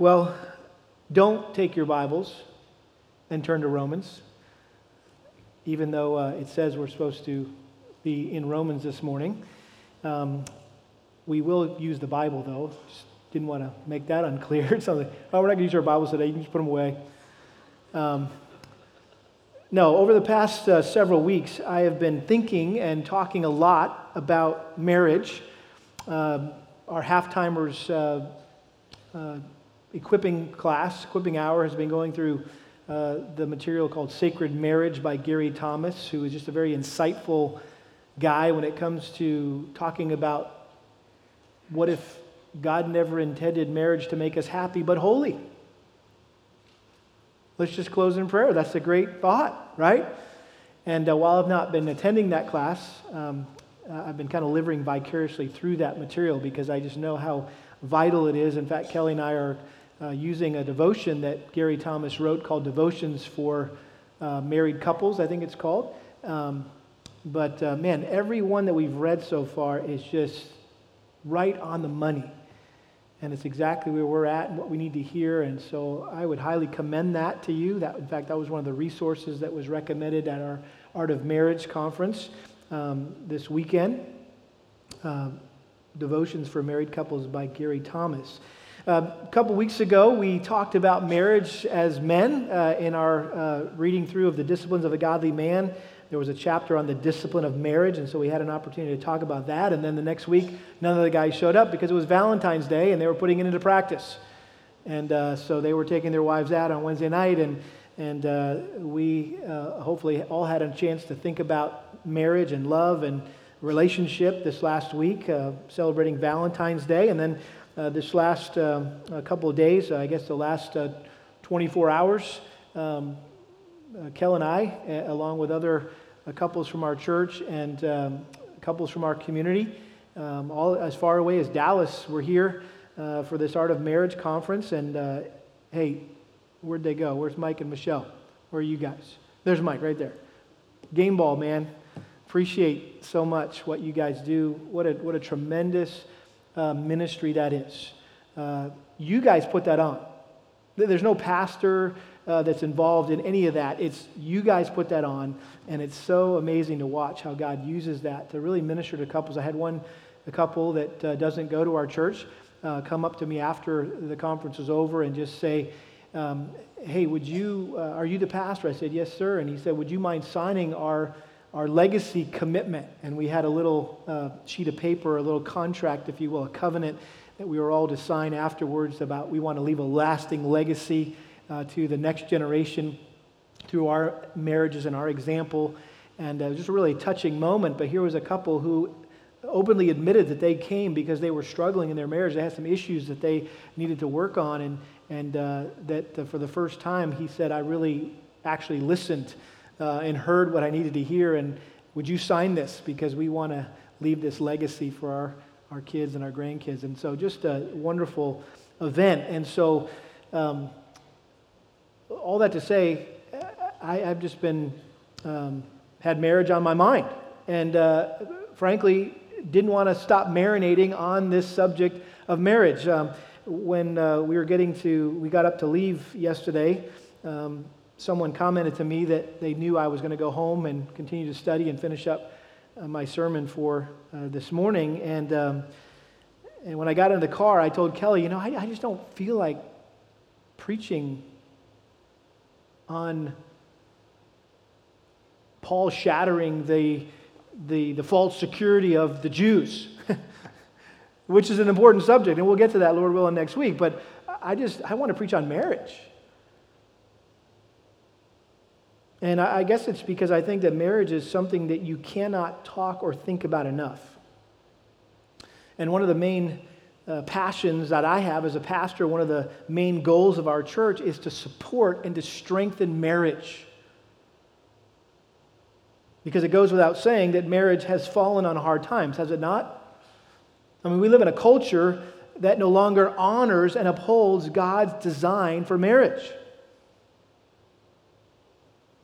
Well, don't take your Bibles and turn to Romans, even though uh, it says we're supposed to be in Romans this morning. Um, we will use the Bible, though. Just didn't want to make that unclear. so, oh, we're not going to use our Bibles today. You can just put them away. Um, no, over the past uh, several weeks, I have been thinking and talking a lot about marriage. Uh, our half-timers uh, uh, equipping class, equipping hour, has been going through uh, the material called Sacred Marriage by Gary Thomas, who is just a very insightful guy when it comes to talking about what if God never intended marriage to make us happy but holy. Let's just close in prayer. That's a great thought, right? And uh, while I've not been attending that class, um, uh, I've been kind of living vicariously through that material because I just know how vital it is. In fact, Kelly and I are uh, using a devotion that Gary Thomas wrote called Devotions for uh, Married Couples, I think it's called. Um, but uh, man, every one that we've read so far is just right on the money. And it's exactly where we're at and what we need to hear. And so I would highly commend that to you. That, in fact, that was one of the resources that was recommended at our Art of Marriage conference um, this weekend. Uh, Devotions for Married Couples by Gary Thomas. A couple weeks ago, we talked about marriage as men uh, in our uh, reading through of the disciplines of a godly man. There was a chapter on the discipline of marriage, and so we had an opportunity to talk about that. And then the next week, none of the guys showed up because it was Valentine's Day and they were putting it into practice. And uh, so they were taking their wives out on Wednesday night, and, and uh, we uh, hopefully all had a chance to think about marriage and love and relationship this last week, celebrating Valentine's Day. And then this last um, couple of days, I guess the last 24 hours, um, uh, Kel and I, along with other uh, couples from our church and um, couples from our community, um, all as far away as Dallas, we're here uh, for this Art of Marriage conference. And uh, hey, where'd they go? Where's Mike and Michelle? Where are you guys? There's Mike right there. Game ball, man. Appreciate so much what you guys do. What a, what a tremendous uh, ministry that is. Uh, you guys put that on. There's no pastor, uh, that's involved in any of that. It's you guys put that on, and it's so amazing to watch how God uses that to really minister to couples. I had one, a couple that uh, doesn't go to our church, uh, come up to me after the conference was over and just say, um, "Hey, would you? Uh, are you the pastor?" I said, "Yes, sir." And he said, "Would you mind signing our?" Our legacy commitment, and we had a little uh, sheet of paper, a little contract, if you will, a covenant that we were all to sign afterwards about we want to leave a lasting legacy uh, to the next generation through our marriages and our example. And uh, just a really touching moment. But here was a couple who openly admitted that they came because they were struggling in their marriage. They had some issues that they needed to work on. And, and uh, that uh, for the first time, he said, I really actually listened uh, and heard what I needed to hear. And would you sign this? Because we want to leave this legacy for our, our kids and our grandkids. And so just a wonderful event. And so um, all that to say, I, have just been, um, had marriage on my mind. And uh, frankly, didn't want to stop marinating on this subject of marriage. Um, when uh, we were getting to, we got up to leave yesterday, um, someone commented to me that they knew I was going to go home and continue to study and finish up uh, my sermon for uh, this morning. And, um, and when I got in the car, I told Kelly, you know, I, I just don't feel like preaching on Paul shattering the, the, the false security of the Jews, which is an important subject, and we'll get to that, Lord willing, next week. But I just, I want to preach on marriage. And I guess it's because I think that marriage is something that you cannot talk or think about enough. And one of the main uh, passions that I have as a pastor, one of the main goals of our church is to support and to strengthen marriage. Because it goes without saying that marriage has fallen on hard times, has it not? I mean, we live in a culture that no longer honors and upholds God's design for marriage.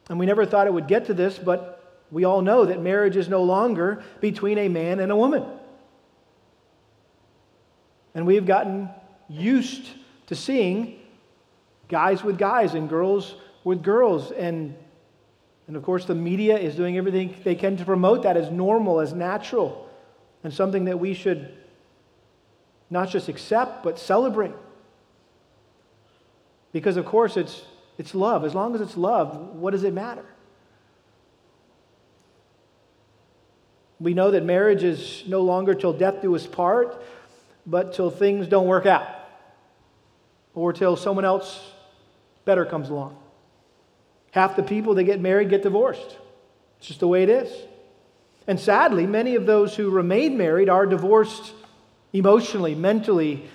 And we never thought it would get to this, but we all know that marriage is no longer between a man and a woman. And we've gotten used to seeing guys with guys and girls with girls. And, and of course, the media is doing everything they can to promote that as normal, as natural, and something that we should not just accept, but celebrate. Because, of course, it's, it's love. As long as it's love, what does it matter? We know that marriage is no longer till death do us part, but till things don't work out or till someone else better comes along. Half the people that get married get divorced. It's just the way it is. And sadly, many of those who remain married are divorced emotionally, mentally,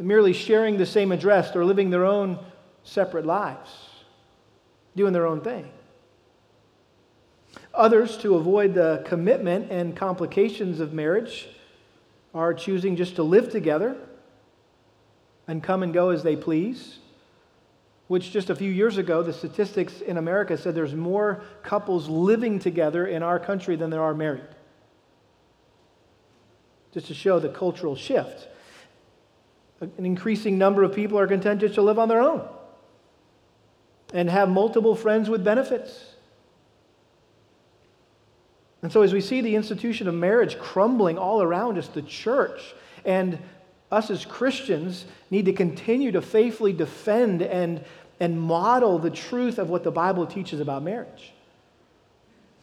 merely sharing the same address or living their own separate lives, doing their own thing. Others, to avoid the commitment and complications of marriage, are choosing just to live together and come and go as they please. Which just a few years ago, the statistics in America said there's more couples living together in our country than there are married. Just to show the cultural shift. An increasing number of people are content just to live on their own and have multiple friends with benefits. And so, as we see the institution of marriage crumbling all around us, the church and us as Christians need to continue to faithfully defend and, and model the truth of what the Bible teaches about marriage.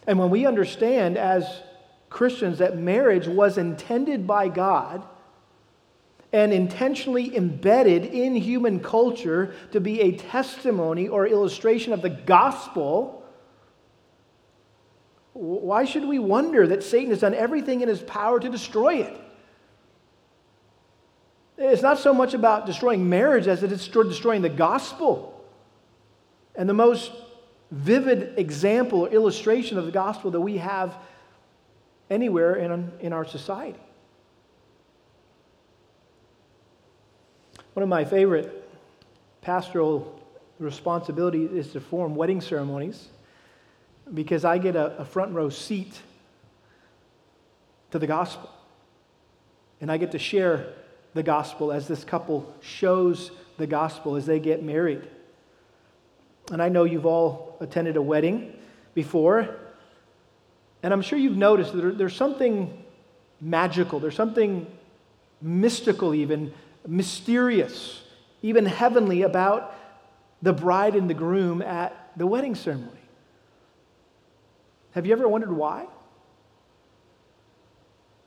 And when we understand as Christians that marriage was intended by God and intentionally embedded in human culture to be a testimony or illustration of the gospel why should we wonder that Satan has done everything in his power to destroy it? It's not so much about destroying marriage as it is destroying the gospel. And the most vivid example or illustration of the gospel that we have anywhere in, in our society. One of my favorite pastoral responsibilities is to form wedding ceremonies because I get a, a front row seat to the gospel. And I get to share the gospel as this couple shows the gospel as they get married. And I know you've all attended a wedding before, and I'm sure you've noticed that there's something magical, there's something mystical, even mysterious, even heavenly about the bride and the groom at the wedding ceremony. Have you ever wondered why?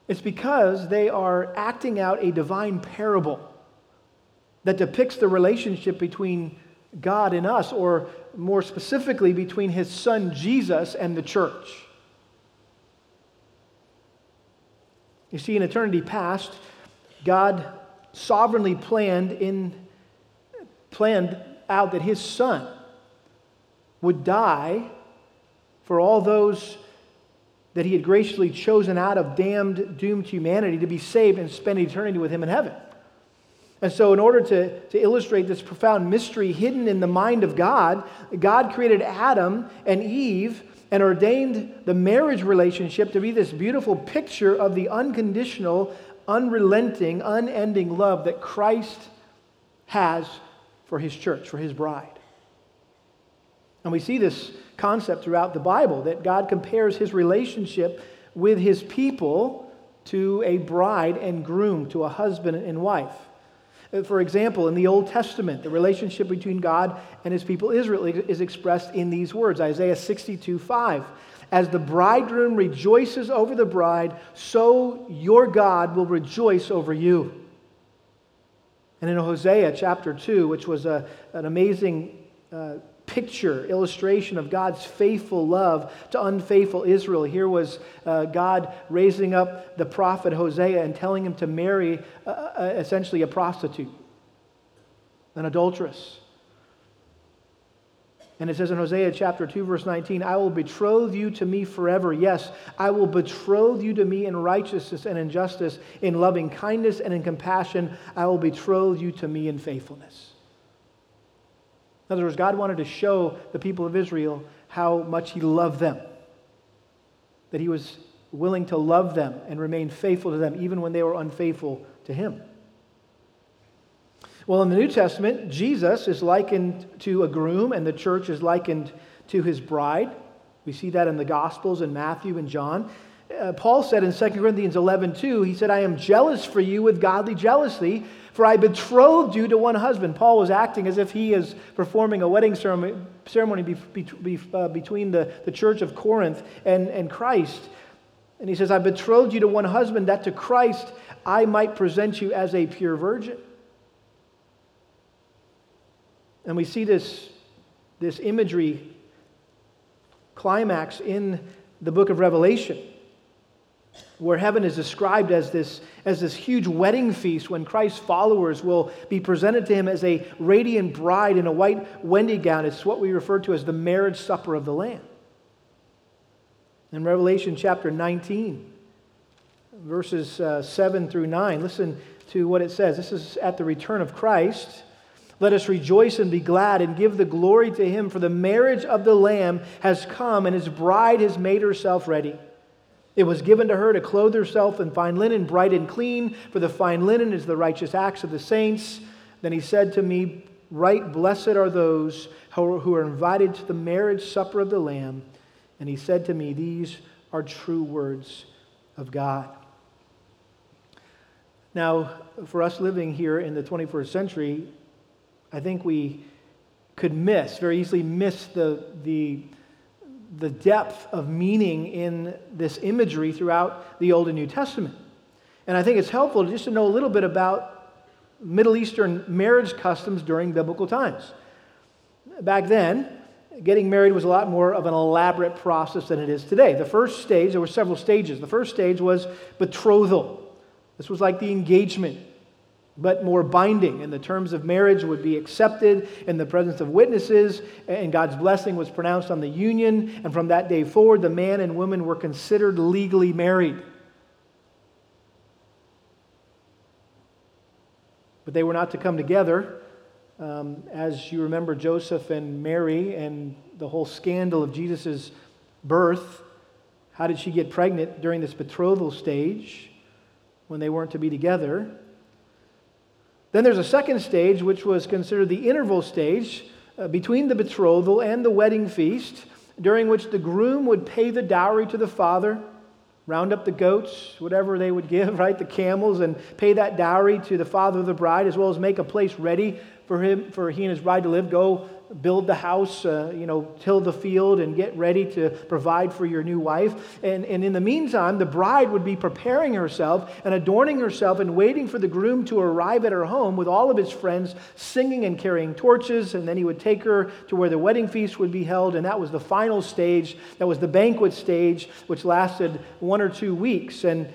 It's because they are acting out a divine parable that depicts the relationship between God and us, or more specifically, between his son Jesus and the church. You see, in eternity past, God sovereignly planned in planned out that his son would die for all those that he had graciously chosen out of damned, doomed humanity to be saved and spend eternity with him in heaven. And so, in order to, to illustrate this profound mystery hidden in the mind of God, God created Adam and Eve and ordained the marriage relationship to be this beautiful picture of the unconditional, unrelenting, unending love that Christ has for his church, for his bride. And we see this concept throughout the Bible that God compares his relationship with his people to a bride and groom, to a husband and wife. Uh, for example, in the Old Testament, the relationship between God and his people Israel is expressed in these words Isaiah 62 5. As the bridegroom rejoices over the bride, so your God will rejoice over you. And in Hosea chapter 2, which was a, an amazing uh, picture, illustration of God's faithful love to unfaithful Israel. Here was uh, God raising up the prophet Hosea and telling him to marry uh, uh, essentially a prostitute, an adulteress. And it says in Hosea chapter 2, verse 19, I will betroth you to me forever. Yes, I will betroth you to me in righteousness and in justice, in loving kindness and in compassion. I will betroth you to me in faithfulness. In other words, God wanted to show the people of Israel how much He loved them, that He was willing to love them and remain faithful to them even when they were unfaithful to Him. Well, in the New Testament, Jesus is likened to a groom, and the church is likened to his bride. We see that in the Gospels in Matthew and John. Uh, Paul said in 2 Corinthians 11, 2, he said, I am jealous for you with godly jealousy, for I betrothed you to one husband. Paul was acting as if he is performing a wedding ceremony, be, be, uh, between the, the church of Corinth and, and Christ. And he says, I betrothed you to one husband, that to Christ I might present you as a pure virgin. And we see this, this imagery climax in the book of Revelation, where heaven is described as this, as this huge wedding feast when Christ's followers will be presented to him as a radiant bride in a white wedding gown. It's what we refer to as the marriage supper of the Lamb. In Revelation chapter 19, verses uh, 7 through 9, listen to what it says. This is at the return of Christ. Let us rejoice and be glad and give the glory to him, for the marriage of the Lamb has come, and his bride has made herself ready. It was given to her to clothe herself in fine linen, bright and clean, for the fine linen is the righteous acts of the saints. Then he said to me, Write blessed are those who are invited to the marriage supper of the Lamb. And he said to me, These are true words of God. Now, for us living here in the 21st century, I think we could miss, very easily miss the, the, the depth of meaning in this imagery throughout the Old and New Testament. And I think it's helpful just to know a little bit about Middle Eastern marriage customs during biblical times. Back then, getting married was a lot more of an elaborate process than it is today. The first stage, there were several stages. The first stage was betrothal. This was like the engagement but more binding. And the terms of marriage would be accepted in the presence of witnesses, and God's blessing was pronounced on the union. And from that day forward, the man and woman were considered legally married. But they were not to come together. Um, as you remember, Joseph and Mary and the whole scandal of Jesus' birth. How did she get pregnant during this betrothal stage when they weren't to be together? Then there's a second stage, which was considered the interval stage uh, between the betrothal and the wedding feast, during which the groom would pay the dowry to the father, round up the goats, whatever they would give, right, the camels, and pay that dowry to the father of the bride, as well as make a place ready for him, for he and his bride to live. Go build the house, uh, you know, till the field and get ready to provide for your new wife. And, and in the meantime, the bride would be preparing herself and adorning herself and waiting for the groom to arrive at her home with all of his friends singing and carrying torches. And then he would take her to where the wedding feast would be held. And that was the final stage. That was the banquet stage, which lasted one or two weeks. And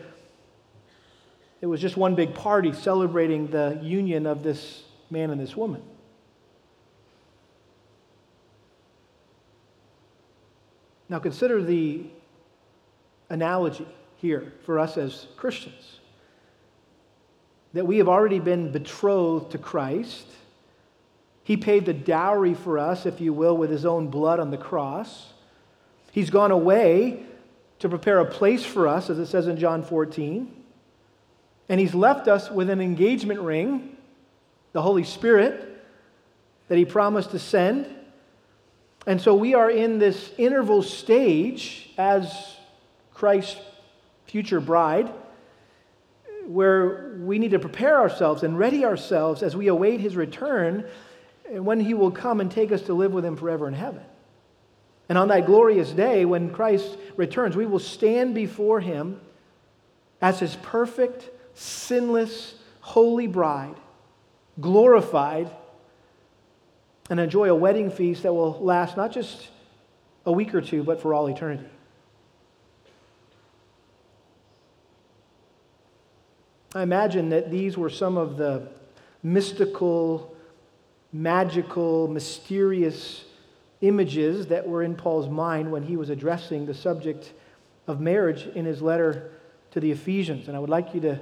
it was just one big party celebrating the union of this man and this woman. Now, consider the analogy here for us as Christians that we have already been betrothed to Christ. He paid the dowry for us, if you will, with his own blood on the cross. He's gone away to prepare a place for us, as it says in John 14. And he's left us with an engagement ring, the Holy Spirit, that he promised to send. And so we are in this interval stage as Christ's future bride where we need to prepare ourselves and ready ourselves as we await his return and when he will come and take us to live with him forever in heaven. And on that glorious day, when Christ returns, we will stand before him as his perfect, sinless, holy bride, glorified and enjoy a wedding feast that will last not just a week or two, but for all eternity. I imagine that these were some of the mystical, magical, mysterious images that were in Paul's mind when he was addressing the subject of marriage in his letter to the Ephesians. And I would like you to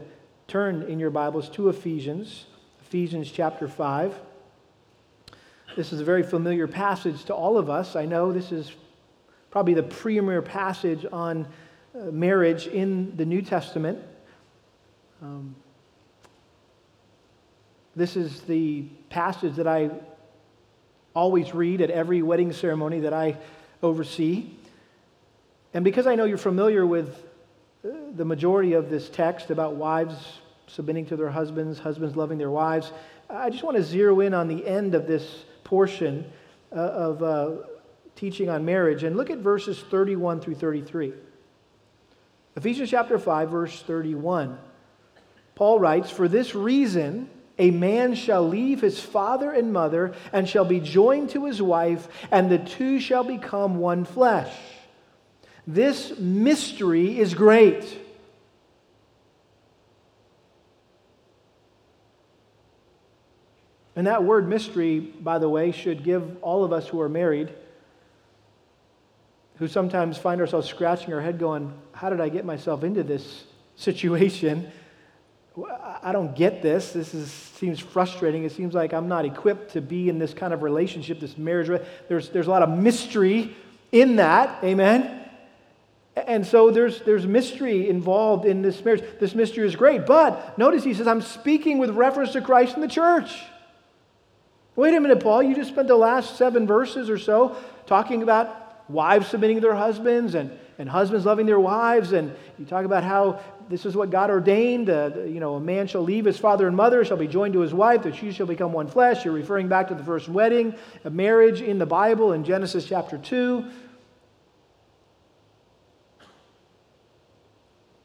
turn in your Bibles to Ephesians, Ephesians chapter 5. This is a very familiar passage to all of us. I know this is probably the premier passage on uh, marriage in the New Testament. Um, This is the passage that I always read at every wedding ceremony that I oversee. And because I know you're familiar with uh, the majority of this text about wives submitting to their husbands, husbands loving their wives, I just want to zero in on the end of this portion uh, of uh, teaching on marriage and look at verses 31 through 33. Ephesians chapter 5, verse 31. Paul writes, For this reason, a man shall leave his father and mother and shall be joined to his wife, and the two shall become one flesh. This mystery is great. And that word mystery, by the way, should give all of us who are married, who sometimes find ourselves scratching our head going, How did I get myself into this situation? I don't get this. This is, seems frustrating. It seems like I'm not equipped to be in this kind of relationship, this marriage. There's, there's a lot of mystery in that. Amen. And so there's, there's mystery involved in this marriage. This mystery is great. But notice he says, I'm speaking with reference to Christ and the church. Wait a minute, Paul. You just spent the last seven verses or so talking about wives submitting to their husbands and, and husbands loving their wives. And you talk about how this is what God ordained. Uh, you know, a man shall leave his father and mother, shall be joined to his wife, the two shall become one flesh. You're referring back to the first wedding, a marriage in the Bible in Genesis chapter 2.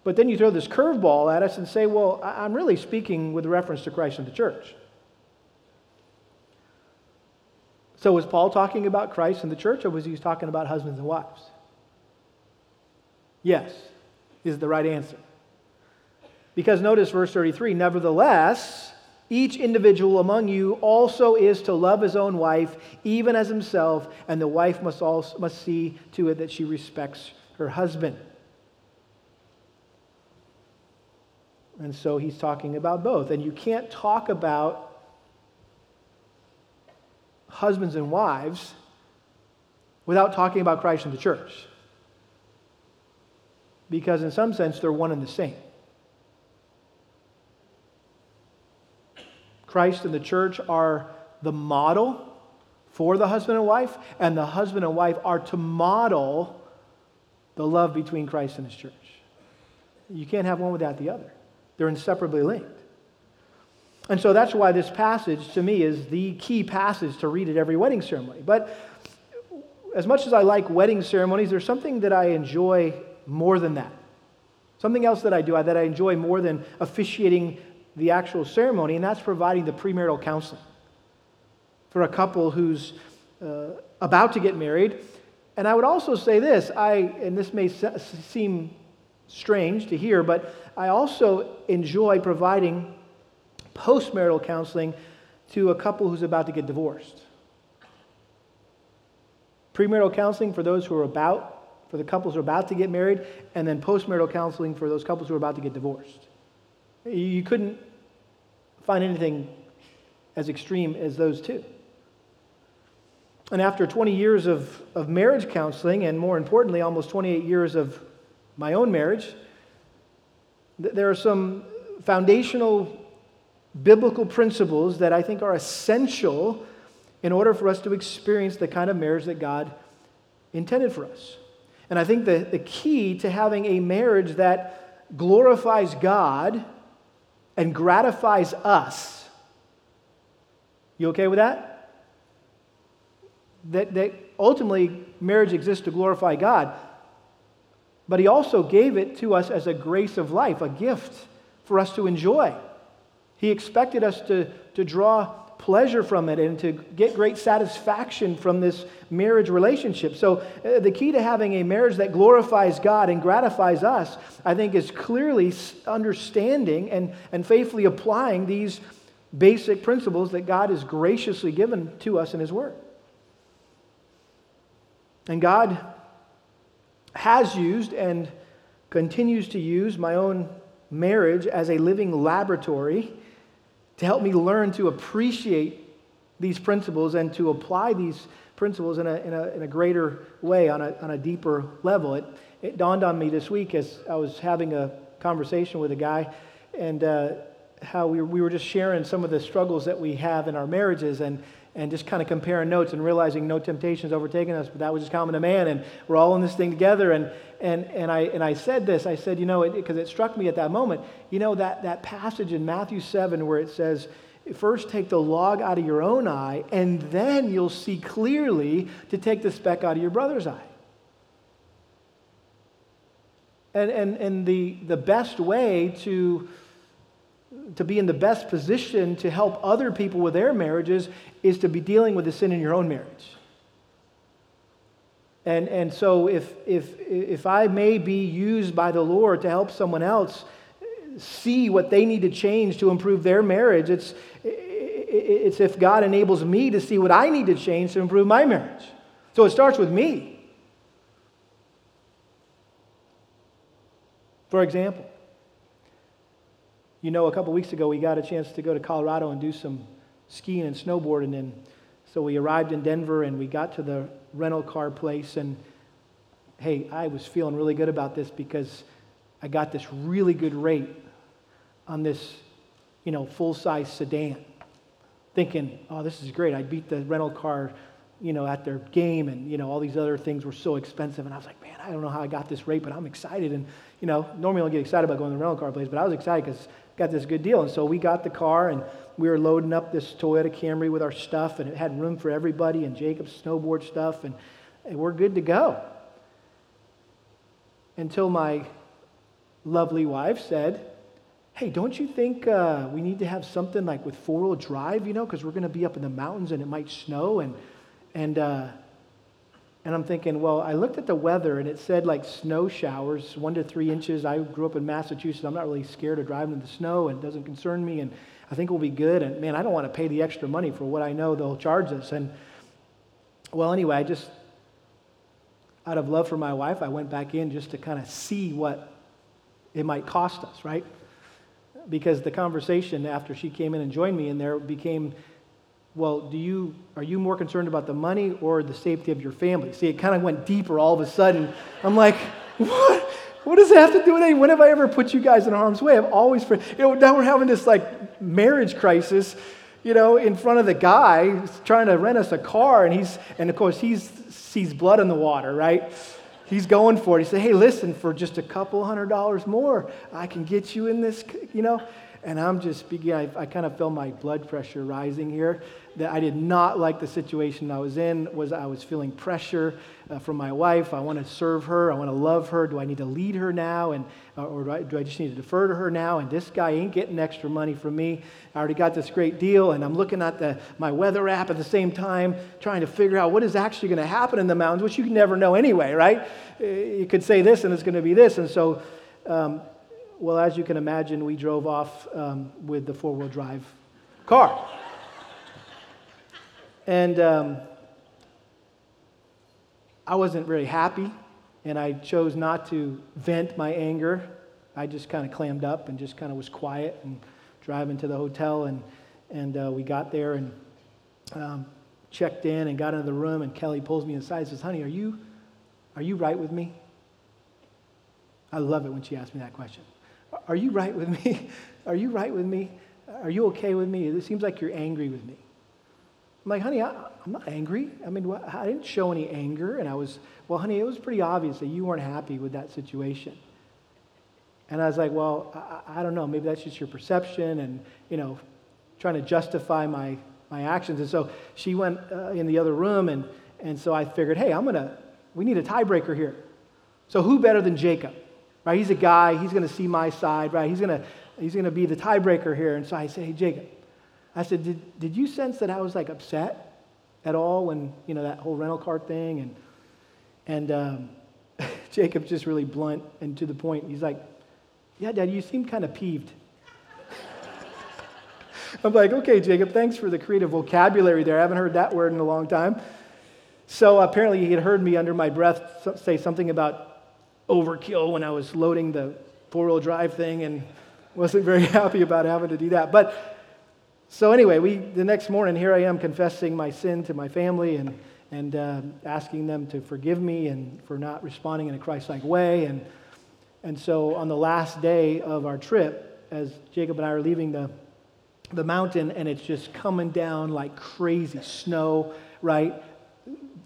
But then you throw this curveball at us and say, well, I'm really speaking with reference to Christ and the church. So was Paul talking about Christ and the church, or was he talking about husbands and wives? Yes, is the right answer. Because notice verse 33 Nevertheless, each individual among you also is to love his own wife, even as himself, and the wife must, also, must see to it that she respects her husband. And so he's talking about both. And you can't talk about husbands and wives without talking about Christ and the church. Because in some sense, they're one and the same. Christ and the church are the model for the husband and wife, and the husband and wife are to model the love between Christ and his church. You can't have one without the other, they're inseparably linked. And so that's why this passage, to me, is the key passage to read at every wedding ceremony. But as much as I like wedding ceremonies, there's something that I enjoy more than that. Something else that I do that I enjoy more than officiating the actual ceremony, and that's providing the premarital counseling for a couple who's uh, about to get married. And I would also say this, I, and this may seem strange to hear, but I also enjoy providing postmarital counseling to a couple who's about to get divorced. Premarital counseling for those who are about, for the couples who are about to get married, and then postmarital counseling for those couples who are about to get divorced. You couldn't find anything as extreme as those two. And after 20 years of, of marriage counseling, and more importantly, almost 28 years of my own marriage, th- there are some foundational biblical principles that I think are essential in order for us to experience the kind of marriage that God intended for us. And I think the, the key to having a marriage that glorifies God and gratifies us. You okay with that? That, that ultimately marriage exists to glorify God. But He also gave it to us as a grace of life, a gift for us to enjoy. He expected us to, to draw pleasure from it and to get great satisfaction from this marriage relationship. So, uh, the key to having a marriage that glorifies God and gratifies us, I think, is clearly understanding and, and faithfully applying these basic principles that God has graciously given to us in His Word. And God has used and continues to use my own marriage as a living laboratory to help me learn to appreciate these principles and to apply these principles in a, in a, in a greater way, on a, on a deeper level. It, it dawned on me this week as I was having a conversation with a guy, and uh, how we, we were just sharing some of the struggles that we have in our marriages and, and just kind of comparing notes and realizing no temptation has overtaken us, but that was just common to man, and we're all in this thing together. And, and, and, I, and I said this, I said, you know, because it, it, struck me at that moment, you know, that, that passage in Matthew 7 where it says, first take the log out of your own eye, and then you'll see clearly to take the speck out of your brother's eye. And, and, and the, the best way to to be in the best position to help other people with their marriages is to be dealing with the sin in your own marriage. And, and so if, if, if I may be used by the Lord to help someone else see what they need to change to improve their marriage, it's, it's if God enables me to see what I need to change to improve my marriage. So it starts with me. For example, you know, a couple weeks ago, we got a chance to go to Colorado and do some skiing and snowboarding. And so we arrived in Denver and we got to the rental car place. And hey, I was feeling really good about this because I got this really good rate on this, you know, full size sedan. Thinking, oh, this is great. I beat the rental car, you know, at their game, and you know, all these other things were so expensive. And I was like, man, I don't know how I got this rate, but I'm excited. And you know, normally I don't get excited about going to the rental car place, but I was excited because got this good deal. And so we got the car and we were loading up this Toyota Camry with our stuff, and it had room for everybody and Jacob's snowboard stuff, and, and we're good to go. Until my lovely wife said, Hey, don't you think uh, we need to have something like with four wheel drive, you know, because we're going to be up in the mountains and it might snow? And, and uh, and I'm thinking, well, I looked at the weather and it said like snow showers, one to three inches. I grew up in Massachusetts. I'm not really scared of driving in the snow and it doesn't concern me. And I think we'll be good. And man, I don't want to pay the extra money for what I know they'll charge us. And well, anyway, I just, out of love for my wife, I went back in just to kind of see what it might cost us, right? Because the conversation after she came in and joined me in there became, well, do you, are you more concerned about the money or the safety of your family? See, it kind of went deeper all of a sudden. I'm like, what? What does that have to do with anything? When have I ever put you guys in harm's way? I've always, you know, now we're having this like marriage crisis, you know, in front of the guy trying to rent us a car, and he's, and of course, he sees blood in the water, right? He's going for it. He said, "Hey, listen, for just a couple hundred dollars more, I can get you in this, you know." And I'm just beginning, I, I kind of feel my blood pressure rising here. That I did not like the situation I was in. Was I was feeling pressure uh, from my wife. I want to serve her. I want to love her. Do I need to lead her now? And, uh, or do I, do I just need to defer to her now? And this guy ain't getting extra money from me. I already got this great deal. And I'm looking at the, my weather app at the same time, trying to figure out what is actually going to happen in the mountains, which you never know anyway, right? Uh, you could say this and it's going to be this. And so, um, well, as you can imagine, we drove off um, with the four wheel drive car. And um, I wasn't very happy, and I chose not to vent my anger. I just kind of clammed up and just kind of was quiet and driving to the hotel. And, and uh, we got there and um, checked in and got into the room. And Kelly pulls me aside and says, Honey, are you, are you right with me? I love it when she asks me that question. Are you right with me? Are you right with me? Are you okay with me? It seems like you're angry with me. I'm like, honey, I, am not angry. I mean, I didn't show any anger. And I was, well, honey, it was pretty obvious that you weren't happy with that situation. And I was like, well, I, I don't know. Maybe that's just your perception and, you know, trying to justify my, my actions. And so she went uh, in the other room. And, and so I figured, hey, I'm going to, we need a tiebreaker here. So who better than Jacob? Right? He's a guy. He's going to see my side, right? He's going to, he's going to be the tiebreaker here. And so I say, hey, Jacob, I said, did, did you sense that I was like upset at all when, you know, that whole rental car thing? And, and um, Jacob's just really blunt and to the point. He's like, yeah, Dad, you seem kind of peeved. I'm like, okay, Jacob, thanks for the creative vocabulary there. I haven't heard that word in a long time. So apparently he had heard me under my breath say something about overkill when I was loading the four wheel drive thing and wasn't very happy about having to do that. But so, anyway, we, the next morning, here I am confessing my sin to my family and, and uh, asking them to forgive me and for not responding in a Christ like way. And, and so, on the last day of our trip, as Jacob and I are leaving the, the mountain and it's just coming down like crazy snow, right?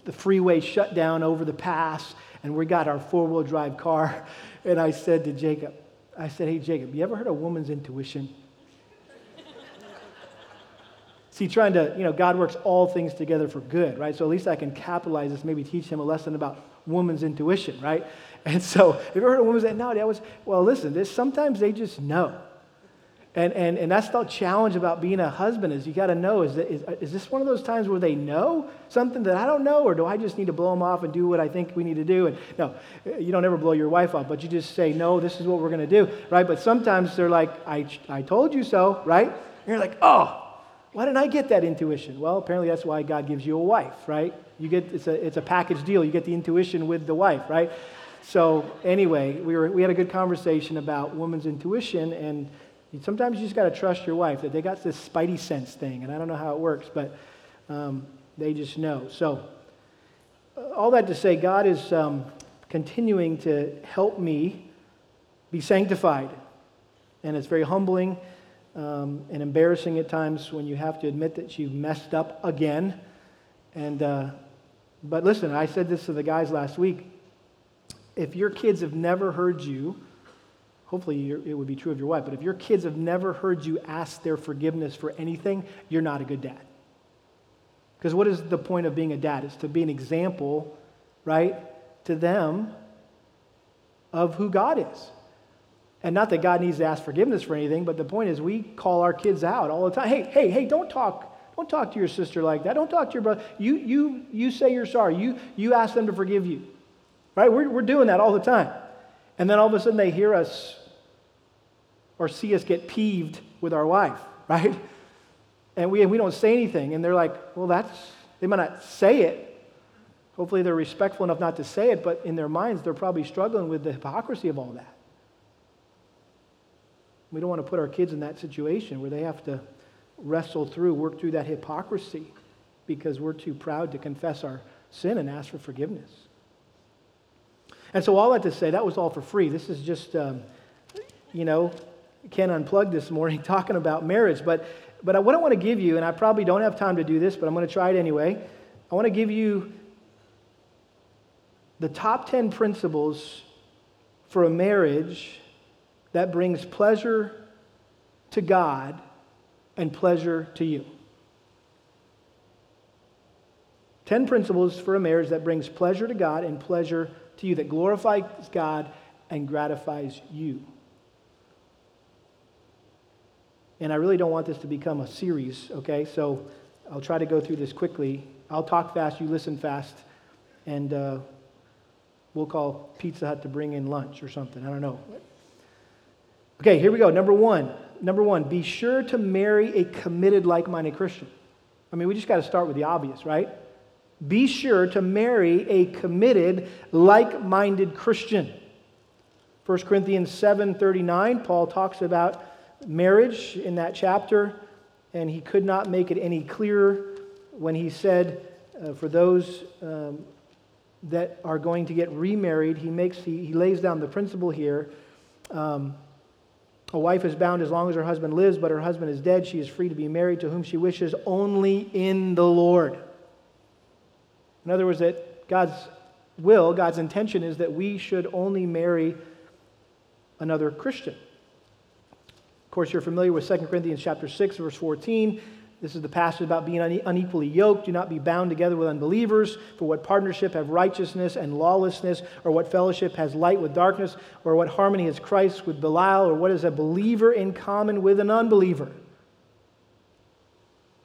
The freeway shut down over the pass, and we got our four wheel drive car. And I said to Jacob, I said, Hey, Jacob, you ever heard of woman's intuition? See, trying to, you know, God works all things together for good, right? So at least I can capitalize this, maybe teach him a lesson about woman's intuition, right? And so, have you ever heard of women say, no, that was, well, listen, this, sometimes they just know. And, and, and that's the challenge about being a husband is you got to know, is, that, is, is this one of those times where they know something that I don't know, or do I just need to blow them off and do what I think we need to do? And no, you don't ever blow your wife off, but you just say, no, this is what we're going to do, right? But sometimes they're like, I, I told you so, right? And you're like, oh, why didn't I get that intuition? Well, apparently that's why God gives you a wife, right? You get, it's a, it's a package deal. You get the intuition with the wife, right? So anyway, we, were, we had a good conversation about woman's intuition, and sometimes you just got to trust your wife that they got this spidey sense thing, and I don't know how it works, but um, they just know. So all that to say, God is um, continuing to help me be sanctified, and it's very humbling um, and embarrassing at times when you have to admit that you've messed up again. And uh, but listen, I said this to the guys last week. If your kids have never heard you, hopefully it would be true of your wife, but if your kids have never heard you ask their forgiveness for anything, you're not a good dad. Because what is the point of being a dad? It's to be an example, right, to them of who God is. And not that God needs to ask forgiveness for anything, but the point is we call our kids out all the time. Hey, hey, hey, don't talk. Don't talk to your sister like that. Don't talk to your brother. You, you, you say you're sorry. You, you ask them to forgive you. Right? We're, we're doing that all the time. And then all of a sudden they hear us or see us get peeved with our wife, right? And we, we don't say anything. And they're like, well, that's, they might not say it. Hopefully they're respectful enough not to say it, but in their minds, they're probably struggling with the hypocrisy of all that. We don't want to put our kids in that situation where they have to wrestle through, work through that hypocrisy because we're too proud to confess our sin and ask for forgiveness. And so, all that to say, that was all for free. This is just, um, you know, Ken Unplugged this morning talking about marriage. But, but what I want to give you, and I probably don't have time to do this, but I'm going to try it anyway. I want to give you the top 10 principles for a marriage that brings pleasure to God and pleasure to you. 10 principles for a marriage that brings pleasure to God and pleasure to you, that glorifies God and gratifies you. And I really don't want this to become a series, okay? So I'll try to go through this quickly. I'll talk fast, you listen fast, and uh, we'll call Pizza Hut to bring in lunch or something. I don't know. Okay, here we go. Number one. Number one, be sure to marry a committed, like minded Christian. I mean, we just got to start with the obvious, right? Be sure to marry a committed, like minded Christian. 1 Corinthians 7:39, Paul talks about marriage in that chapter, and he could not make it any clearer when he said, uh, for those um, that are going to get remarried, he makes he, he lays down the principle here. Um, a wife is bound as long as her husband lives, but her husband is dead. She is free to be married to whom she wishes only in the Lord. In other words, that God's will, God's intention is that we should only marry another Christian. Of course, you're familiar with 2 Corinthians chapter 6, verse 14. This is the passage about being unequally yoked. Do not be bound together with unbelievers. For what partnership have righteousness and lawlessness? Or what fellowship has light with darkness? Or what harmony has Christ with Belial? Or what is a believer in common with an unbeliever?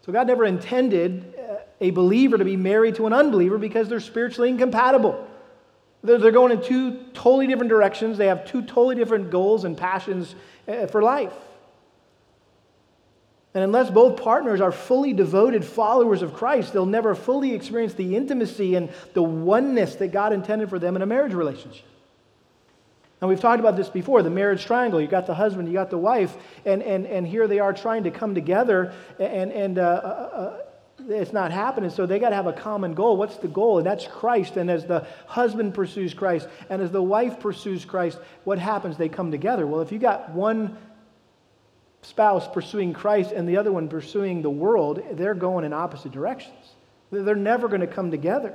So God never intended uh, a believer to be married to an unbeliever because they're spiritually incompatible. They're going in two totally different directions. They have two totally different goals and passions uh, for life. And unless both partners are fully devoted followers of Christ, they'll never fully experience the intimacy and the oneness that God intended for them in a marriage relationship. And we've talked about this before the marriage triangle. You got the husband, you got the wife, and, and, and here they are trying to come together, and, and uh, uh, uh it's not happening. So they got to have a common goal. What's the goal? And that's Christ. And as the husband pursues Christ, and as the wife pursues Christ, what happens? They come together. Well, if you got one spouse pursuing Christ and the other one pursuing the world, they're going in opposite directions. They're never going to come together.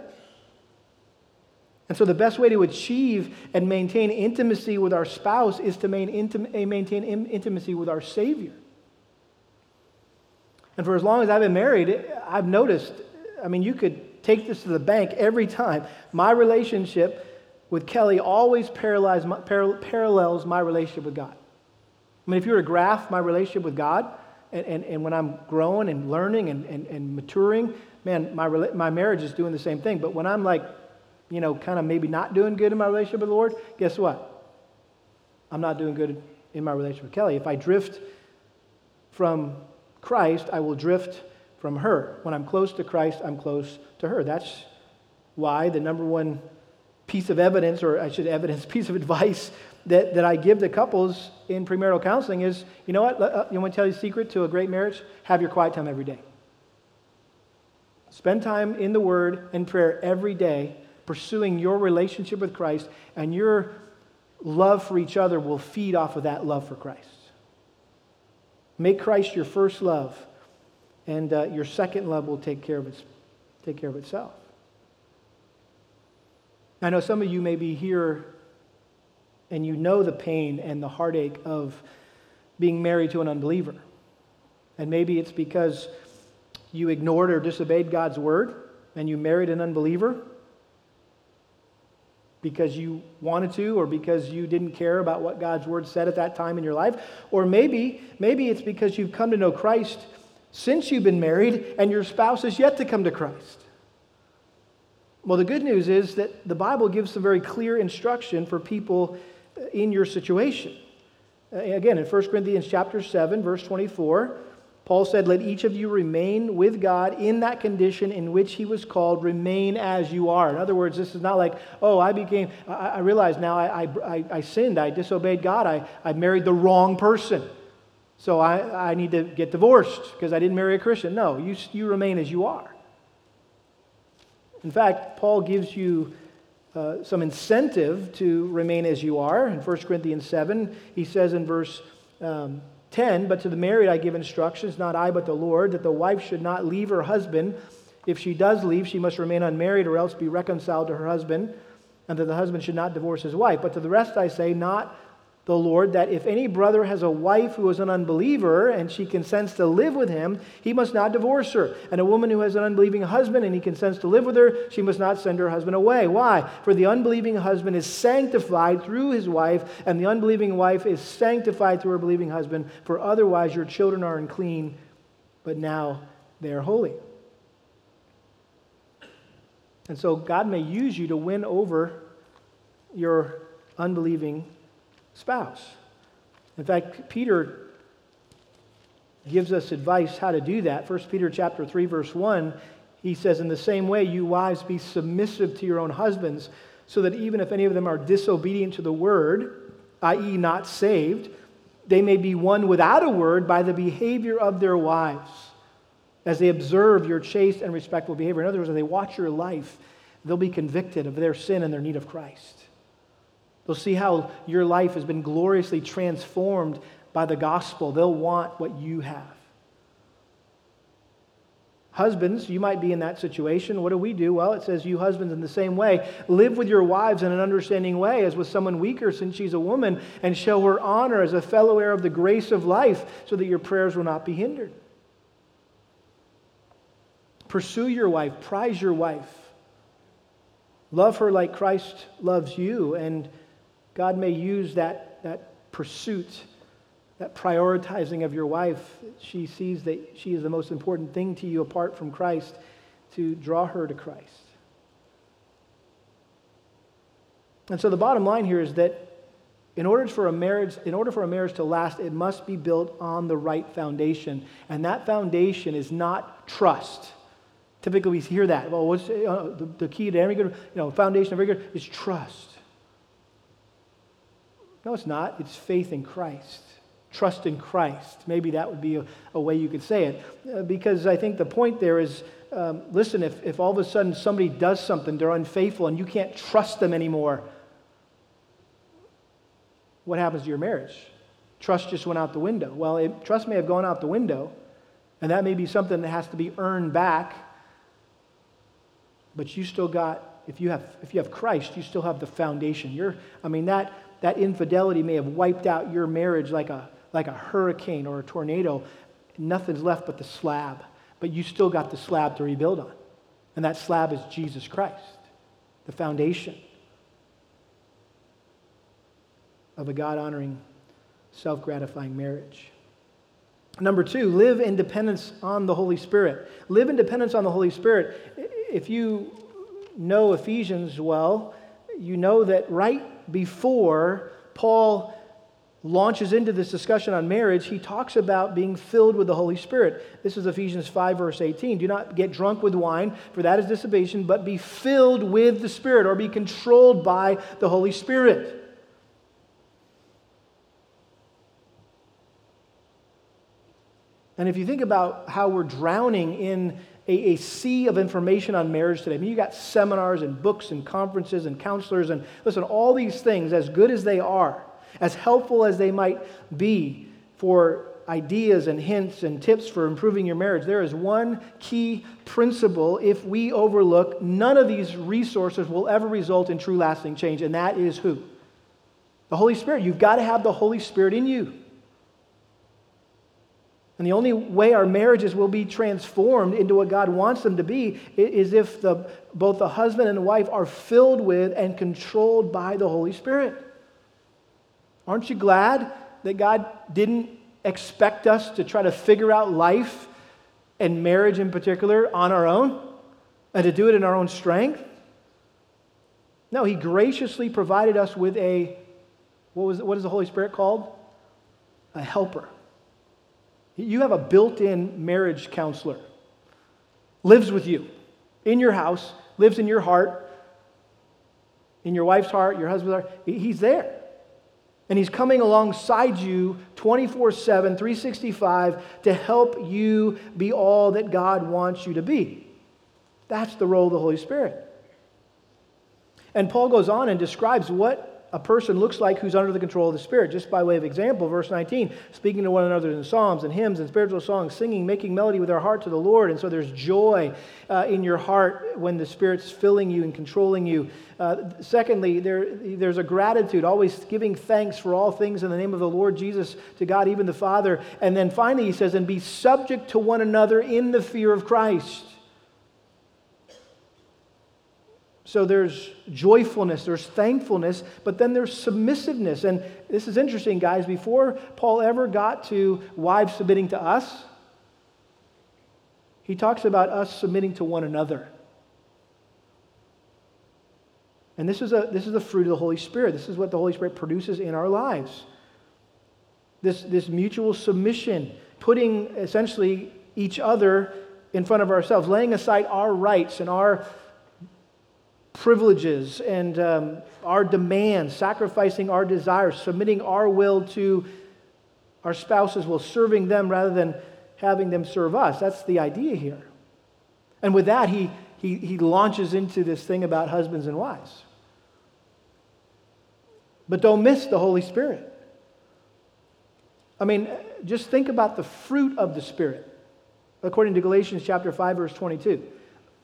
And so, the best way to achieve and maintain intimacy with our spouse is to eh, maintain intimacy with our Savior. And for as long as I've been married, I've noticed, I mean, you could take this to the bank every time. My relationship with Kelly always parallels my relationship with God. I mean, if you were to graph my relationship with God, and, and, and when I'm growing and learning and, and, and maturing, man, my, my marriage is doing the same thing. But when I'm like, you know, kind of maybe not doing good in my relationship with the Lord, guess what? I'm not doing good in my relationship with Kelly. If I drift from Christ, I will drift from her. When I'm close to Christ, I'm close to her. That's why the number one piece of evidence, or I should evidence, piece of advice that, that I give to couples in premarital counseling is you know what? Uh, you want to tell you a secret to a great marriage? Have your quiet time every day. Spend time in the Word and prayer every day, pursuing your relationship with Christ, and your love for each other will feed off of that love for Christ. Make Christ your first love, and uh, your second love will take care of, its, take care of itself. I know some of you may be here and you know the pain and the heartache of being married to an unbeliever. And maybe it's because you ignored or disobeyed God's word and you married an unbeliever because you wanted to or because you didn't care about what God's word said at that time in your life or maybe maybe it's because you've come to know Christ since you've been married and your spouse is yet to come to Christ. Well, the good news is that the Bible gives some very clear instruction for people in your situation. Uh, again, in 1 Corinthians chapter 7, verse 24, Paul said, Let each of you remain with God in that condition in which he was called, remain as you are. In other words, this is not like, oh, I became, I, I realized now I, I, I, sinned, I disobeyed God, I, I married the wrong person. So I, I need to get divorced because I didn't marry a Christian. No, you, you remain as you are. In fact, Paul gives you uh, some incentive to remain as you are. In 1 Corinthians 7, he says in verse um, 10, But to the married I give instructions, not I, but the Lord, that the wife should not leave her husband. If she does leave, she must remain unmarried or else be reconciled to her husband, and that the husband should not divorce his wife. But to the rest I say, not the Lord that if any brother has a wife who is an unbeliever and she consents to live with him, he must not divorce her. And a woman who has an unbelieving husband and he consents to live with her, she must not send her husband away. Why? For the unbelieving husband is sanctified through his wife, and the unbelieving wife is sanctified through her believing husband. For otherwise, your children are unclean, but now they are holy. And so, God may use you to win over your unbelieving spouse. In fact, Peter gives us advice how to do that. 1 Peter chapter 3 verse 1, he says in the same way you wives be submissive to your own husbands so that even if any of them are disobedient to the word, i.e. not saved, they may be won without a word by the behavior of their wives as they observe your chaste and respectful behavior. In other words, as they watch your life, they'll be convicted of their sin and their need of Christ. They'll see how your life has been gloriously transformed by the gospel. They'll want what you have. Husbands, you might be in that situation. What do we do? Well, it says, You husbands, in the same way, live with your wives in an understanding way, as with someone weaker, since she's a woman, and show her honor as a fellow heir of the grace of life, so that your prayers will not be hindered. Pursue your wife, prize your wife, love her like Christ loves you, and God may use that, that pursuit, that prioritizing of your wife. She sees that she is the most important thing to you apart from Christ to draw her to Christ. And so the bottom line here is that in order for a marriage, in order for a marriage to last, it must be built on the right foundation. And that foundation is not trust. Typically, we hear that. Well, what's uh, the, the, key to every good, you know, foundation of every good is trust. No, it's not. It's faith in Christ. Trust in Christ. Maybe that would be a, a way you could say it. Uh, because I think the point there is um, listen, if, if all of a sudden somebody does something, they're unfaithful, and you can't trust them anymore, what happens to your marriage? Trust just went out the window. Well, it, trust may have gone out the window, and that may be something that has to be earned back. But you still got, if you have, if you have Christ, you still have the foundation. You're, I mean, that, that infidelity may have wiped out your marriage like a, like a hurricane or a tornado. Nothing's left but the slab. But you still got the slab to rebuild on. And that slab is Jesus Christ, the foundation of a God honoring, self gratifying marriage. Number two, live in dependence on the Holy Spirit. Live in dependence on the Holy Spirit. If you know Ephesians well, you know that right before Paul launches into this discussion on marriage, he talks about being filled with the Holy Spirit. This is Ephesians 5, verse 18. Do not get drunk with wine, for that is dissipation, but be filled with the Spirit or be controlled by the Holy Spirit. And if you think about how we're drowning in a, a, sea of information on marriage today, I mean, you got seminars and books and conferences and counselors, and listen, all these things, as good as they are, as helpful as they might be for ideas and hints and tips for improving your marriage, there is one key principle. If we overlook, none of these resources will ever result in true lasting change, and that is who? The Holy Spirit. You've got to have the Holy Spirit in you. And the only way our marriages will be transformed into what God wants them to be is if the, both the husband and the wife are filled with and controlled by the Holy Spirit. Aren't you glad that God didn't expect us to try to figure out life and marriage in particular on our own and to do it in our own strength? No, He graciously provided us with a, what, was, what is the Holy Spirit called? A helper. You have a built in marriage counselor, lives with you in your house, lives in your heart, in your wife's heart, your husband's heart. He's there. And he's coming alongside you 24 7, 365 to help you be all that God wants you to be. That's the role of the Holy Spirit. And Paul goes on and describes what a person looks like who's under the control of the Spirit. Just by way of example, verse 19, speaking to one another in psalms and hymns and spiritual songs, singing, making melody with our heart to the Lord. And so there's joy uh, in your heart when the Spirit's filling you and controlling you. Uh, secondly, there, there's a gratitude, always giving thanks for all things in the name of the Lord Jesus to God, even the Father. And then finally, he says, and be subject to one another in the fear of Christ. So there's joyfulness, there's thankfulness, but then there's submissiveness. And this is interesting, guys. Before Paul ever got to wives submitting to us, he talks about us submitting to one another. And this is, a, this is the fruit of the Holy Spirit. This is what the Holy Spirit produces in our lives. This, this mutual submission, putting essentially each other in front of ourselves, laying aside our rights and our privileges and um, our demands, sacrificing our desires, submitting our will to our spouses will, serving them rather than having them serve us. That's the idea here. And with that, he, he, he launches into this thing about husbands and wives. But don't miss the Holy Spirit. I mean, just think about the fruit of the Spirit. According to Galatians chapter 5, verse 22.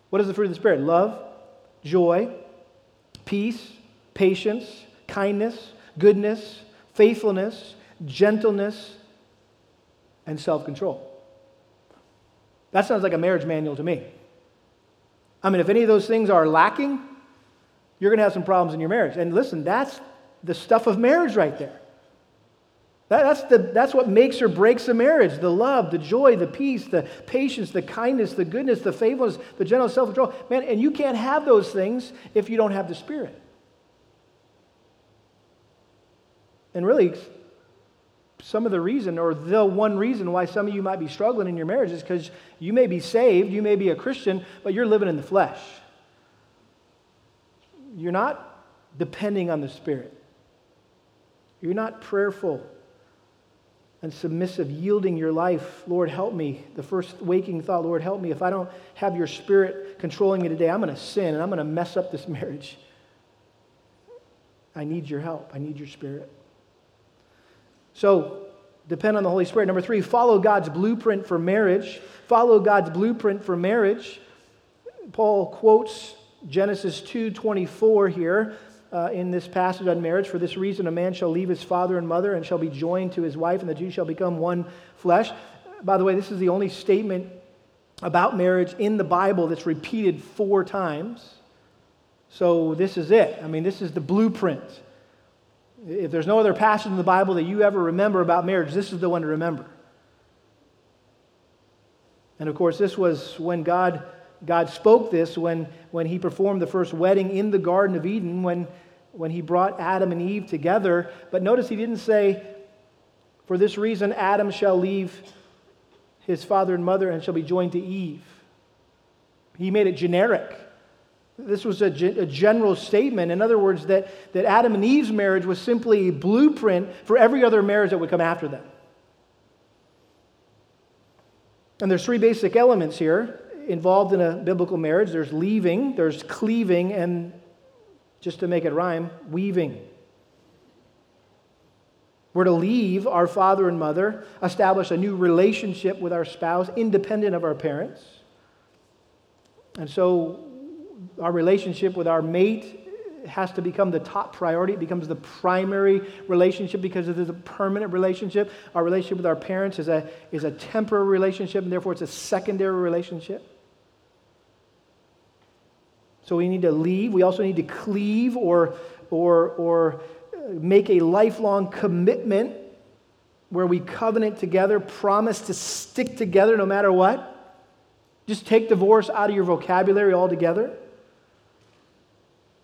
What is the fruit of the Spirit? Love, joy, peace, patience, kindness, goodness, faithfulness, gentleness, and self control. That sounds like a marriage manual to me. I mean, if any of those things are lacking, you're going to have some problems in your marriage. And listen, that's the stuff of marriage right there. That, that's, the, that's what makes or breaks a marriage the love, the joy, the peace, the patience, the kindness, the goodness, the faithfulness, the general self control. Man, and you can't have those things if you don't have the Spirit. And really, some of the reason, or the one reason why some of you might be struggling in your marriage is because you may be saved, you may be a Christian, but you're living in the flesh. You're not depending on the Spirit. You're not prayerful and submissive, yielding your life. Lord, help me. The first waking thought, Lord, help me. If I don't have your spirit controlling me today, I'm going to sin and I'm going to mess up this marriage. I need your help. I need your spirit. So, Depend on the Holy Spirit. Number three, follow God's blueprint for marriage. Follow God's blueprint for marriage. Paul quotes Genesis 2:24 here uh, in this passage on marriage. For this reason, a man shall leave his father and mother and shall be joined to his wife, and the two shall become one flesh. By the way, this is the only statement about marriage in the Bible that's repeated four times. So this is it. I mean, this is the blueprint. If there's no other passage in the Bible that you ever remember about marriage, this is the one to remember. And of course, this was when God, God spoke this, when, when He performed the first wedding in the Garden of Eden, when, when He brought Adam and Eve together. But notice He didn't say, For this reason, Adam shall leave his father and mother and shall be joined to Eve. He made it generic. This was a, a, general statement. In other words, that, that Adam and Eve's marriage was simply a blueprint for every other marriage that would come after them. And there's three basic elements here involved in a biblical marriage there's leaving, there's cleaving, and just to make it rhyme, weaving. We're to leave our father and mother, establish a new relationship with our spouse, independent of our parents. And so our relationship with our mate has to become the top priority. It becomes the primary relationship because it is a permanent relationship. Our relationship with our parents is a, is a temporary relationship, and therefore it's a secondary relationship. So we need to leave. We also need to cleave or, or, or uh, make a lifelong commitment where we covenant together, promise to stick together no matter what. Just take divorce out of your vocabulary altogether.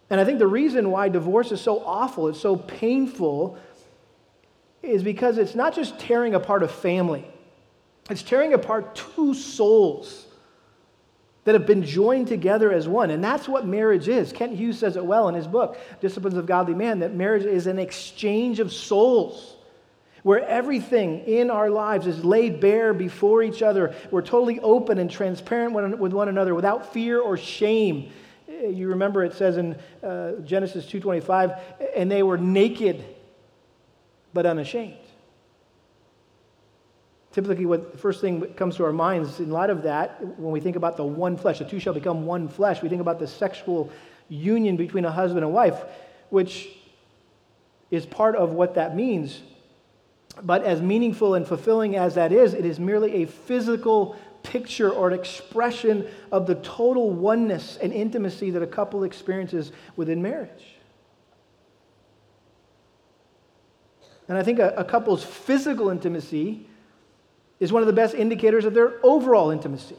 And I think the reason why divorce is so awful, it's so painful, is because it's not just tearing apart a family, it's tearing apart two souls that have been joined together as one. And that's what marriage is. Kent Hughes says it well in his book, Disciplines of Godly Man, that marriage is an exchange of souls. Where everything in our lives is laid bare before each other. We're totally open and transparent with one another without fear or shame you remember it says in uh, Genesis 2:25, and they were naked but unashamed. Typically, what the first thing that comes to our minds in light of that, when we think about the one flesh, the two shall become one flesh, we think about the sexual union between a husband and wife, which is part of what that means. But as meaningful and fulfilling as that is, it is merely a physical picture or an expression of the total oneness and intimacy that a couple experiences within marriage. And I think a, a, couple's physical intimacy is one of the best indicators of their overall intimacy.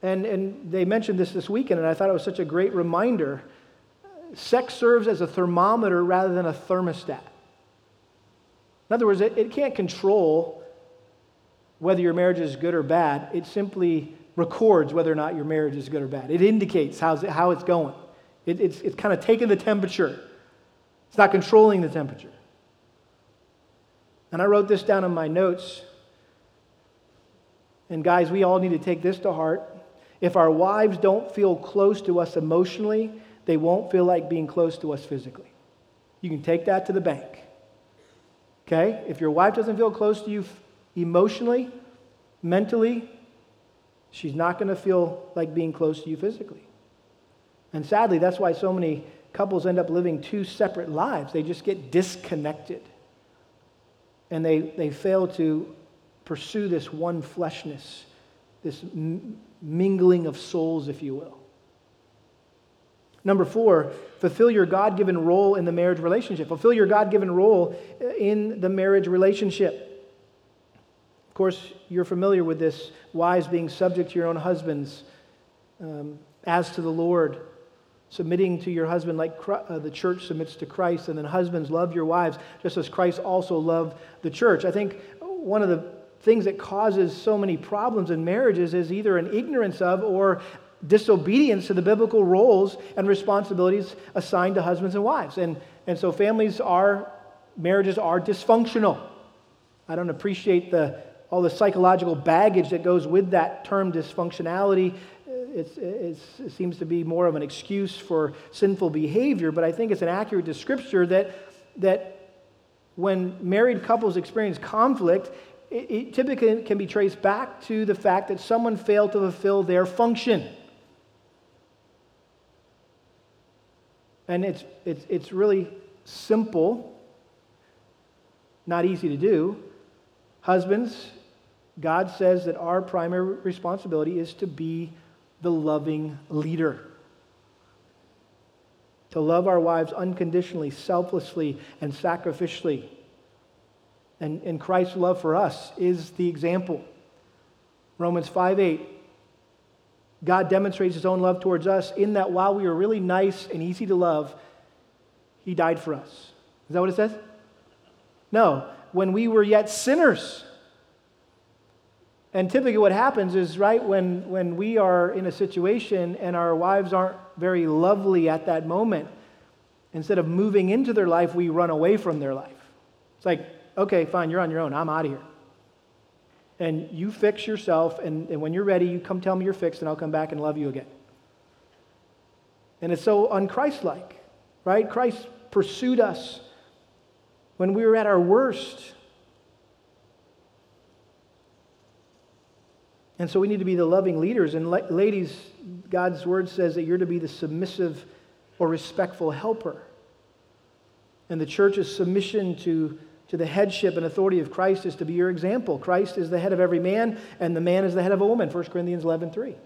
And, and they mentioned this this weekend, and I thought it was such a great reminder. Sex serves as a thermometer rather than a thermostat. In other words, it, it can't control whether your marriage is good or bad. It simply records whether or not your marriage is good or bad. It indicates how's it, how it's going. It, it's, it's kind of taking the temperature, it's not controlling the temperature. And I wrote this down in my notes. And guys, we all need to take this to heart. If our wives don't feel close to us emotionally, they won't feel like being close to us physically. You can take that to the bank. Okay? If your wife doesn't feel close to you emotionally, mentally, she's not going to feel like being close to you physically. And sadly, that's why so many couples end up living two separate lives. They just get disconnected. And they, they fail to pursue this one fleshness, this m- mingling of souls, if you will. Number four, fulfill your God given role in the marriage relationship. Fulfill your God given role in the marriage relationship. Of course, you're familiar with this wives being subject to your own husbands um, as to the Lord, submitting to your husband like uh, the church submits to Christ, and then husbands love your wives just as Christ also loved the church. I think one of the things that causes so many problems in marriages is either an ignorance of or disobedience to the biblical roles and responsibilities assigned to husbands and wives. And, and so families are, marriages are dysfunctional. I don't appreciate the all the psychological baggage that goes with that term dysfunctionality. It's, it's, it seems to be more of an excuse for sinful behavior, but I think it's an accurate description that, that when married couples experience conflict, it, it typically can be traced back to the fact that someone failed to fulfill their function. And it's, it's, it's really simple, not easy to do. Husbands, God says that our primary responsibility is to be the loving leader. To love our wives unconditionally, selflessly, and sacrificially. And, and Christ's love for us is the example. Romans 5 8. God demonstrates his own love towards us in that while we were really nice and easy to love, he died for us. Is that what it says? No. When we were yet sinners, and typically, what happens is, right, when, when we are in a situation and our wives aren't very lovely at that moment, instead of moving into their life, we run away from their life. It's like, okay, fine, you're on your own. I'm out of here. And you fix yourself, and, and when you're ready, you come tell me you're fixed, and I'll come back and love you again. And it's so unchristlike, right? Christ pursued us when we were at our worst. And so we need to be the loving leaders. And ladies, God's word says that you're to be the submissive or respectful helper. And the church's submission to, to the headship and authority of Christ is to be your example. Christ is the head of every man, and the man is the head of a woman, 1 Corinthians 11 3.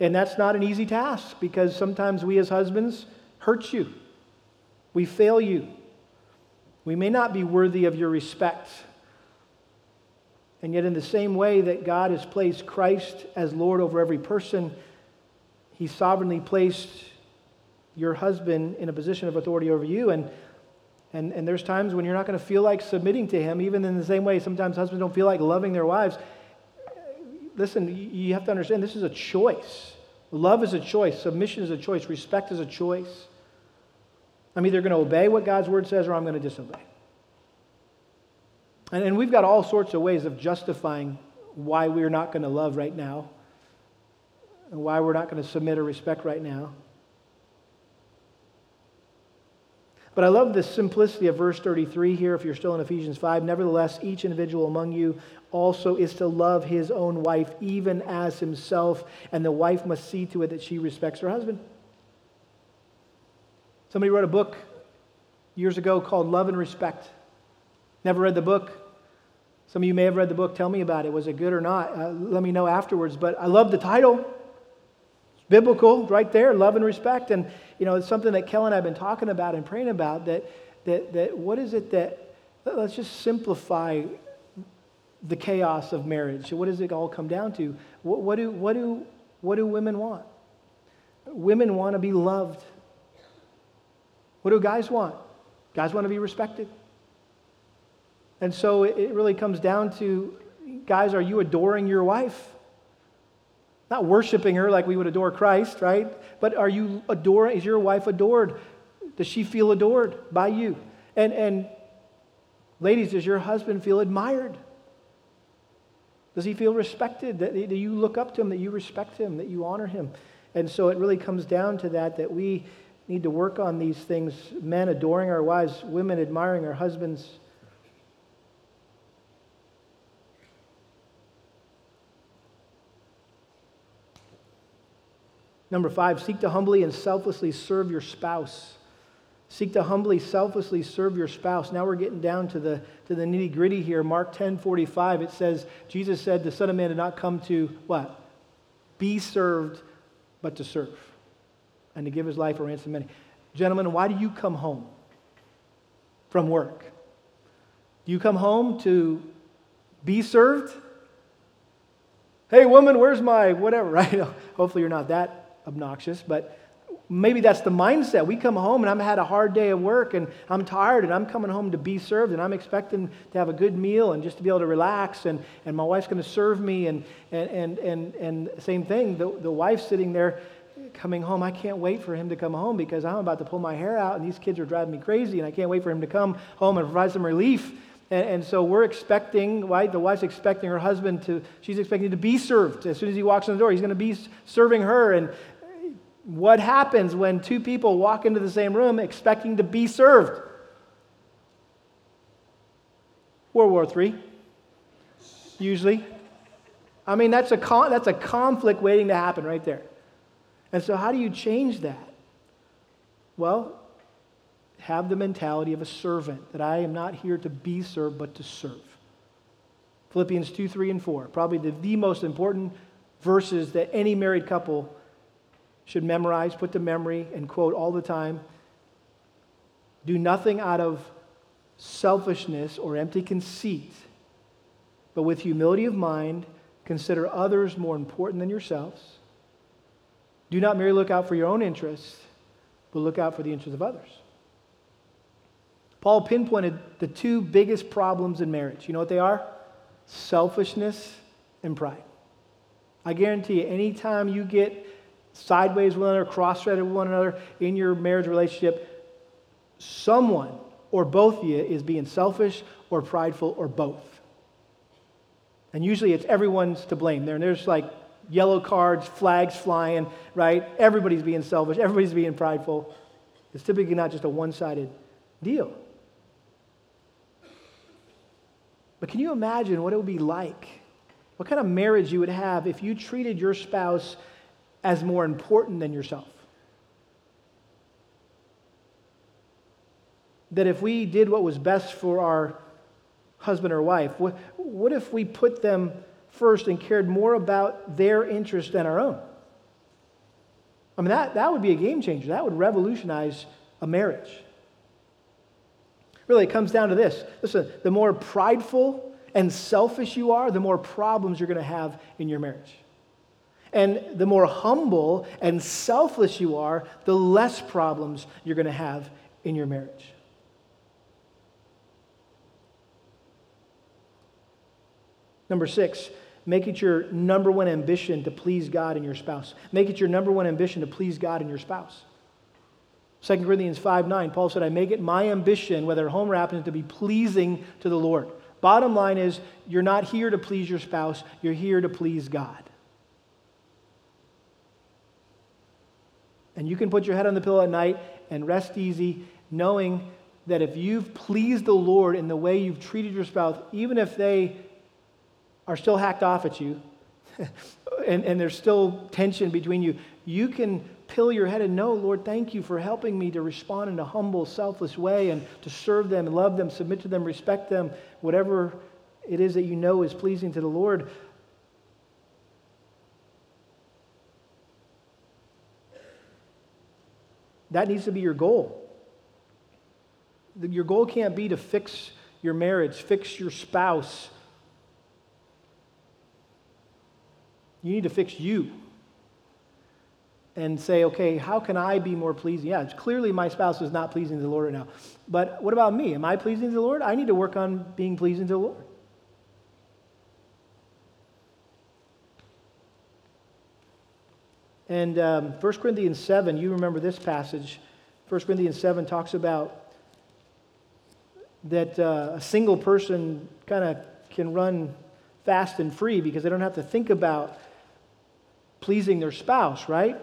And that's not an easy task because sometimes we as husbands hurt you. We fail you. We may not be worthy of your respect. And yet, in the same way that God has placed Christ as Lord over every person, He sovereignly placed your husband in a position of authority over you. And, and, and there's times when you're not going to feel like submitting to Him, even in the same way sometimes husbands don't feel like loving their wives. Listen, you have to understand this is a choice. Love is a choice, submission is a choice, respect is a choice. I'm either going to obey what God's word says or I'm going to disobey. And, and we've got all sorts of ways of justifying why we're not going to love right now and why we're not going to submit or respect right now. But I love the simplicity of verse 33 here, if you're still in Ephesians 5. Nevertheless, each individual among you also is to love his own wife, even as himself, and the wife must see to it that she respects her husband. Somebody wrote a book years ago called Love and Respect. Never read the book. Some of you may have read the book. Tell me about it. Was it good or not? Uh, let me know afterwards. But I love the title. It's biblical, right there. Love and respect. And you know, it's something that Kel and I have been talking about and praying about. That that that what is it that let's just simplify the chaos of marriage. What does it all come down to? What, what do what do what do women want? Women want to be loved. What do guys want? Guys want to be respected. And so it really comes down to guys, are you adoring your wife? Not worshiping her like we would adore Christ, right? But are you adoring, is your wife adored? Does she feel adored by you? And, and ladies, does your husband feel admired? Does he feel respected? That, do you look up to him, that you respect him, that you honor him? And so it really comes down to that, that we need to work on these things men adoring our wives, women admiring our husbands Number five, seek to humbly and selflessly serve your spouse. Seek to humbly, selflessly serve your spouse. Now we're getting down to the, to the nitty gritty here. Mark 10 45, it says, Jesus said, The Son of Man did not come to what? Be served, but to serve, and to give his life a ransom many. Gentlemen, why do you come home from work? Do you come home to be served? Hey, woman, where's my whatever, right? Hopefully, you're not that obnoxious, but maybe that's the mindset. We come home and I've had a hard day of work and I'm tired and I'm coming home to be served and I'm expecting to have a good meal and just to be able to relax and, and my wife's going to serve me and, and, and, and, same thing, the, the wife sitting there coming home. I can't wait for him to come home because I'm about to pull my hair out and these kids are driving me crazy and I can't wait for him to come home and provide some relief. And, and so we're expecting, right? The wife's expecting her husband to, she's expecting to be served. As soon as he walks in the door, he's going to be serving her. And what happens when two people walk into the same room expecting to be served? World War III, usually. I mean, that's a, con- that's a conflict waiting to happen right there. And so, how do you change that? Well, have the mentality of a servant, that I am not here to be served, but to serve. Philippians 2, 3, and 4, probably the, the most important verses that any married couple should memorize, put to memory, and quote all the time. Do nothing out of selfishness or empty conceit, but with humility of mind, consider others more important than yourselves. Do not merely look out for your own interests, but look out for the interests of others. Paul pinpointed the two biggest problems in marriage. You know what they are? Selfishness and pride. I guarantee you, anytime you get sideways with one another, cross-threaded with one another in your marriage relationship, someone or both of you is being selfish or prideful or both. And usually it's everyone's to blame. There, and there's like yellow cards, flags flying, right? Everybody's being selfish, everybody's being prideful. It's typically not just a one sided deal. But can you imagine what it would be like? What kind of marriage you would have if you treated your spouse as more important than yourself? That if we did what was best for our husband or wife, what, what if we put them first and cared more about their interest than our own? I mean, that, that would be a game changer. That would revolutionize a marriage. Really, it comes down to this. Listen, the more prideful and selfish you are, the more problems you're going to have in your marriage. And the more humble and selfless you are, the less problems you're going to have in your marriage. Number six, make it your number one ambition to please God and your spouse. Make it your number one ambition to please God and your spouse. 2 Corinthians 5 9, Paul said, I make it my ambition, whether at home or absent, to be pleasing to the Lord. Bottom line is, you're not here to please your spouse, you're here to please God. And you can put your head on the pillow at night and rest easy, knowing that if you've pleased the Lord in the way you've treated your spouse, even if they are still hacked off at you and, and there's still tension between you, you can pill your head and know, Lord, thank you for helping me to respond in a humble, selfless way and to serve them, love them, submit to them, respect them, whatever it is that you know is pleasing to the Lord. That needs to be your goal. Your goal can't be to fix your marriage, fix your spouse. You need to fix you and say, okay, how can I be more pleasing? Yeah, clearly my spouse is not pleasing to the Lord right now. But what about me? Am I pleasing to the Lord? I need to work on being pleasing to the Lord. And um, 1 Corinthians 7, you remember this passage. 1 Corinthians 7 talks about that uh, a single person kind of can run fast and free because they don't have to think about pleasing their spouse, right?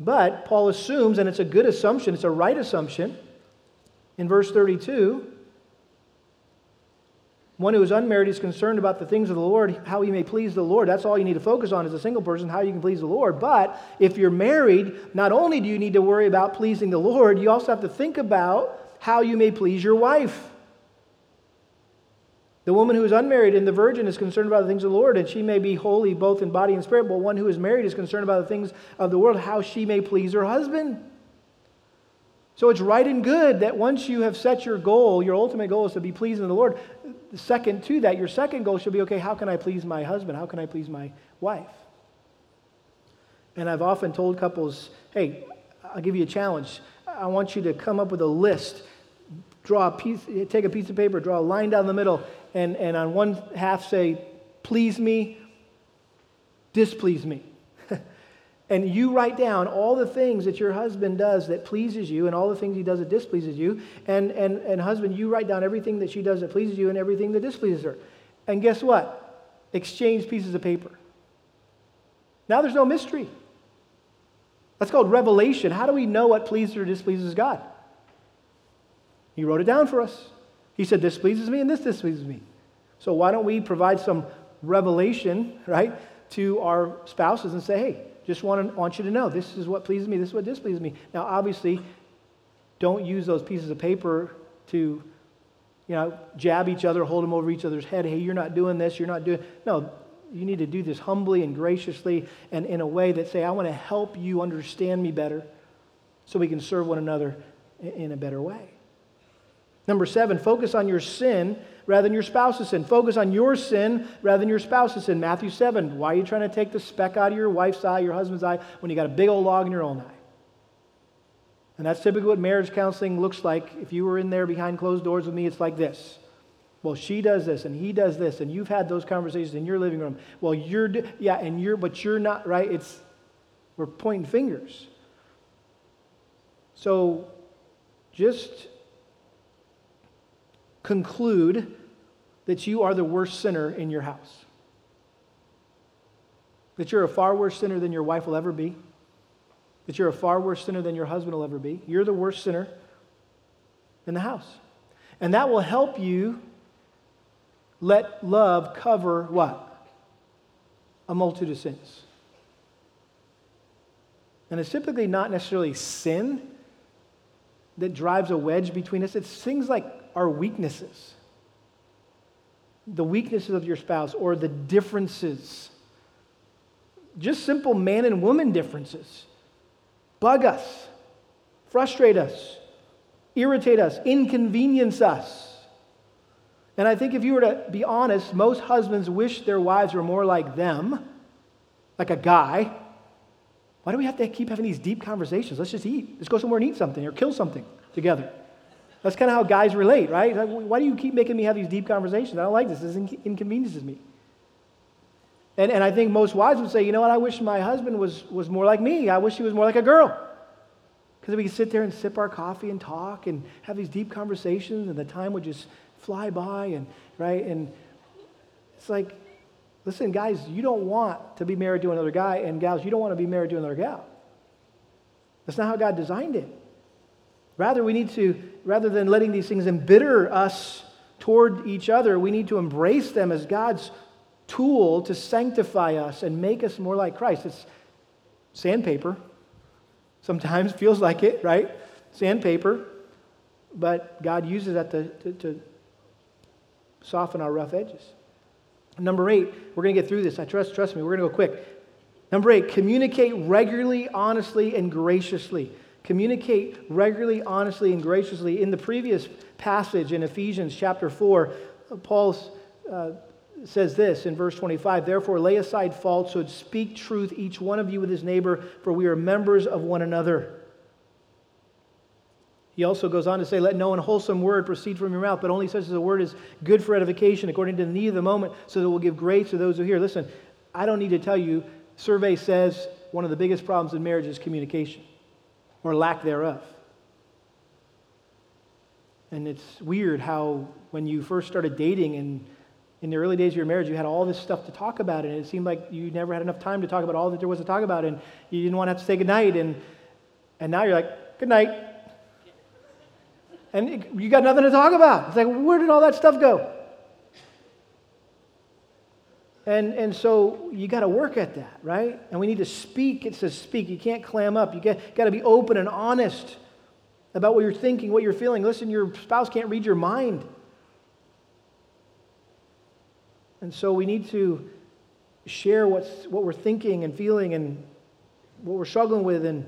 But Paul assumes, and it's a good assumption, it's a right assumption, in verse 32 one who is unmarried is concerned about the things of the Lord, how he may please the Lord. That's all you need to focus on as a single person, how you can please the Lord. But if you're married, not only do you need to worry about pleasing the Lord, you also have to think about how you may please your wife. The woman who is unmarried and the virgin is concerned about the things of the Lord, and she may be holy both in body and spirit. But one who is married is concerned about the things of the world, how she may please her husband. So it's right and good that once you have set your goal, your ultimate goal is to be pleasing to the Lord. Second to that, your second goal should be okay, how can I please my husband? How can I please my wife? And I've often told couples, hey, I'll give you a challenge. I want you to come up with a list. Draw a piece, take a piece of paper, draw a line down the middle, and, and on one half say, please me, displease me. And you write down all the things that your husband does that pleases you and all the things he does that displeases you. And, and, and husband, you write down everything that she does that pleases you and everything that displeases her. And guess what? Exchange pieces of paper. Now there's no mystery. That's called revelation. How do we know what pleases or displeases God? He wrote it down for us. He said, This pleases me and this displeases me. So why don't we provide some revelation, right, to our spouses and say, Hey, just want, to, want you to know this is what pleases me, this is what displeases me. Now, obviously, don't use those pieces of paper to, you know, jab each other, hold them over each other's head. Hey, you're not doing this, you're not doing. No, you need to do this humbly and graciously and in a way that say, I want to help you understand me better so we can serve one another in a better way. Number seven, focus on your sin rather than your spouse's sin. Focus on your sin rather than your spouse's sin. Matthew 7, why are you trying to take the speck out of your wife's eye, your husband's eye, when you got a big old log in your own eye? And that's typically what marriage counseling looks like. If you were in there behind closed doors with me, it's like this. Well, she does this and he does this, and you've had those conversations in your living room. Well, you're, yeah, and you're, but you're not, right? It's, we're pointing fingers. So just conclude that you are the worst sinner in your house. That you're a far worse sinner than your wife will ever be. That you're a far worse sinner than your husband will ever be. You're the worst sinner in the house. And that will help you let love cover what? A multitude of sins. And it's typically not necessarily sin that drives a wedge between us, it's things like our weaknesses. The weaknesses of your spouse or the differences. Just simple man and woman differences. Bug us, frustrate us, irritate us, inconvenience us. And I think if you were to be honest, most husbands wish their wives were more like them, like a guy. Why do we have to keep having these deep conversations? Let's just eat. Let's go somewhere and eat something or kill something together. That's kind of how guys relate, right? Why do you keep making me have these deep conversations? I don't like this. This inconveniences me. And, and I think most wives would say, you know what? I wish my husband was, was more like me. I wish he was more like a girl. Because we could sit there and sip our coffee and talk and have these deep conversations, and the time would just fly by, and right? And it's like, listen, guys, you don't want to be married to another guy, and gals, you don't want to be married to another gal. That's not how God designed it. Rather, we need to, rather than letting these things embitter us toward each other, we need to embrace them as God's tool to sanctify us and make us more like Christ. It's sandpaper. Sometimes feels like it, right? Sandpaper. But God uses that to, to, to soften our rough edges. Number eight, we're going to get through this. I trust, trust me, we're going to go quick. Number eight, communicate regularly, honestly, and graciously. Communicate regularly, honestly, and graciously. In the previous passage in Ephesians chapter 4, Paul uh, says this in verse 25 Therefore, lay aside falsehood, speak truth, each one of you with his neighbor, for we are members of one another. He also goes on to say, Let no unwholesome word proceed from your mouth, but only such as a word is good for edification, according to the need of the moment, so that it will give grace to those who hear. Listen, I don't need to tell you, survey says one of the biggest problems in marriage is communication or lack thereof. And it's weird how when you first started dating and in the early days of your marriage, you had all this stuff to talk about, and it seemed like you never had enough time to talk about all that there was to talk about, and you didn't want to have to say goodnight, and, and now you're like, good night. And you got nothing to talk about. It's like, where did all that stuff go? And, and so you got to work at that, right? And we need to speak. It says speak. You can't clam up. You got to be open and honest about what you're thinking, what you're feeling. Listen, your spouse can't read your mind. And so we need to share what's, what we're thinking and feeling and what we're struggling with. And,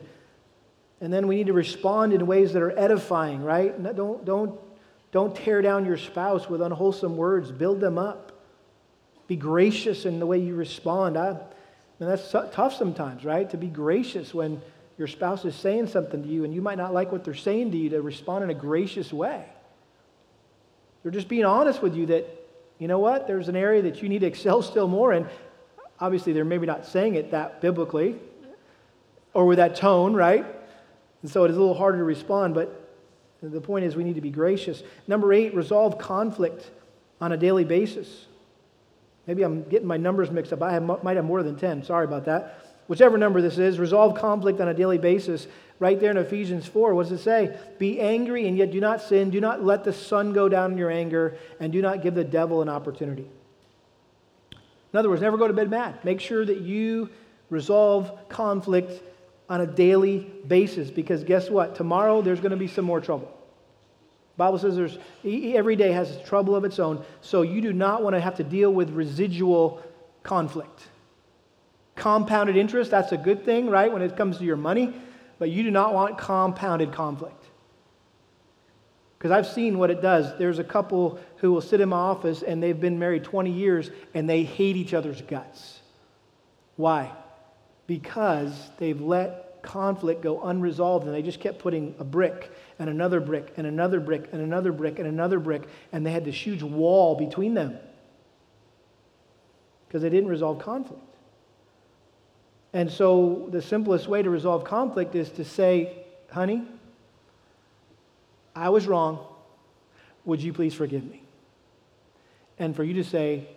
and then we need to respond in ways that are edifying, right? Don't, don't, don't tear down your spouse with unwholesome words, build them up. Be gracious in the way you respond. I, and that's tough sometimes, right? To be gracious when your spouse is saying something to you and you might not like what they're saying to you, to respond in a gracious way. They're just being honest with you that, you know what, there's an area that you need to excel still more in. Obviously, they're maybe not saying it that biblically or with that tone, right? And so it is a little harder to respond, but the point is we need to be gracious. Number eight, resolve conflict on a daily basis. Maybe I'm getting my numbers mixed up. I have, might have more than 10. Sorry about that. whichever number this is, resolve conflict on a daily basis. Right there in Ephesians 4, what does it say? Be angry and yet do not sin. Do not let the sun go down in your anger, and do not give the devil an opportunity. In other words, never go to bed mad. Make sure that you resolve conflict on a daily basis because guess what? Tomorrow there's going to be some more trouble. Bible says there's every day has trouble of its own, so you do not want to have to deal with residual conflict. Compounded interest, that's a good thing, right, when it comes to your money, but you do not want compounded conflict. Because I've seen what it does. There's a couple who will sit in my office and they've been married 20 years and they hate each other's guts. Why? Because they've let conflict go unresolved and they just kept putting a brick and another brick and another brick and another brick and another brick and they had this huge wall between them because they didn't resolve conflict. And so the simplest way to resolve conflict is to say, honey, I was wrong. Would you please forgive me? And for you to say,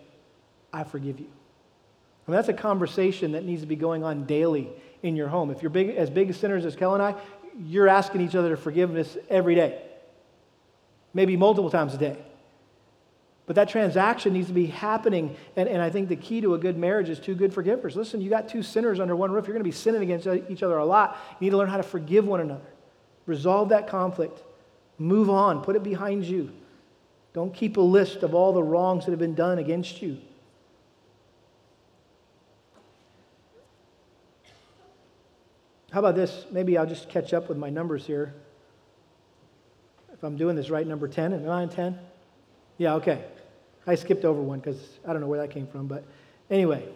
I forgive you. Mean, that's a conversation that needs to be going on daily in your home. If you're big, as big sinners as Kel and I, you're asking each other for forgiveness every day, maybe multiple times a day. But that transaction needs to be happening. And, and I think the key to a good marriage is two good forgivers. Listen, you got two sinners under one roof. You're going to be sinning against each other a lot. You need to learn how to forgive one another, resolve that conflict, move on, put it behind you. Don't keep a list of all the wrongs that have been done against you. How about this? Maybe I'll just catch up with my numbers here. If I'm doing this right, number 10, am I on 10? Yeah, okay. I skipped over one because I don't know where that came from. But anyway,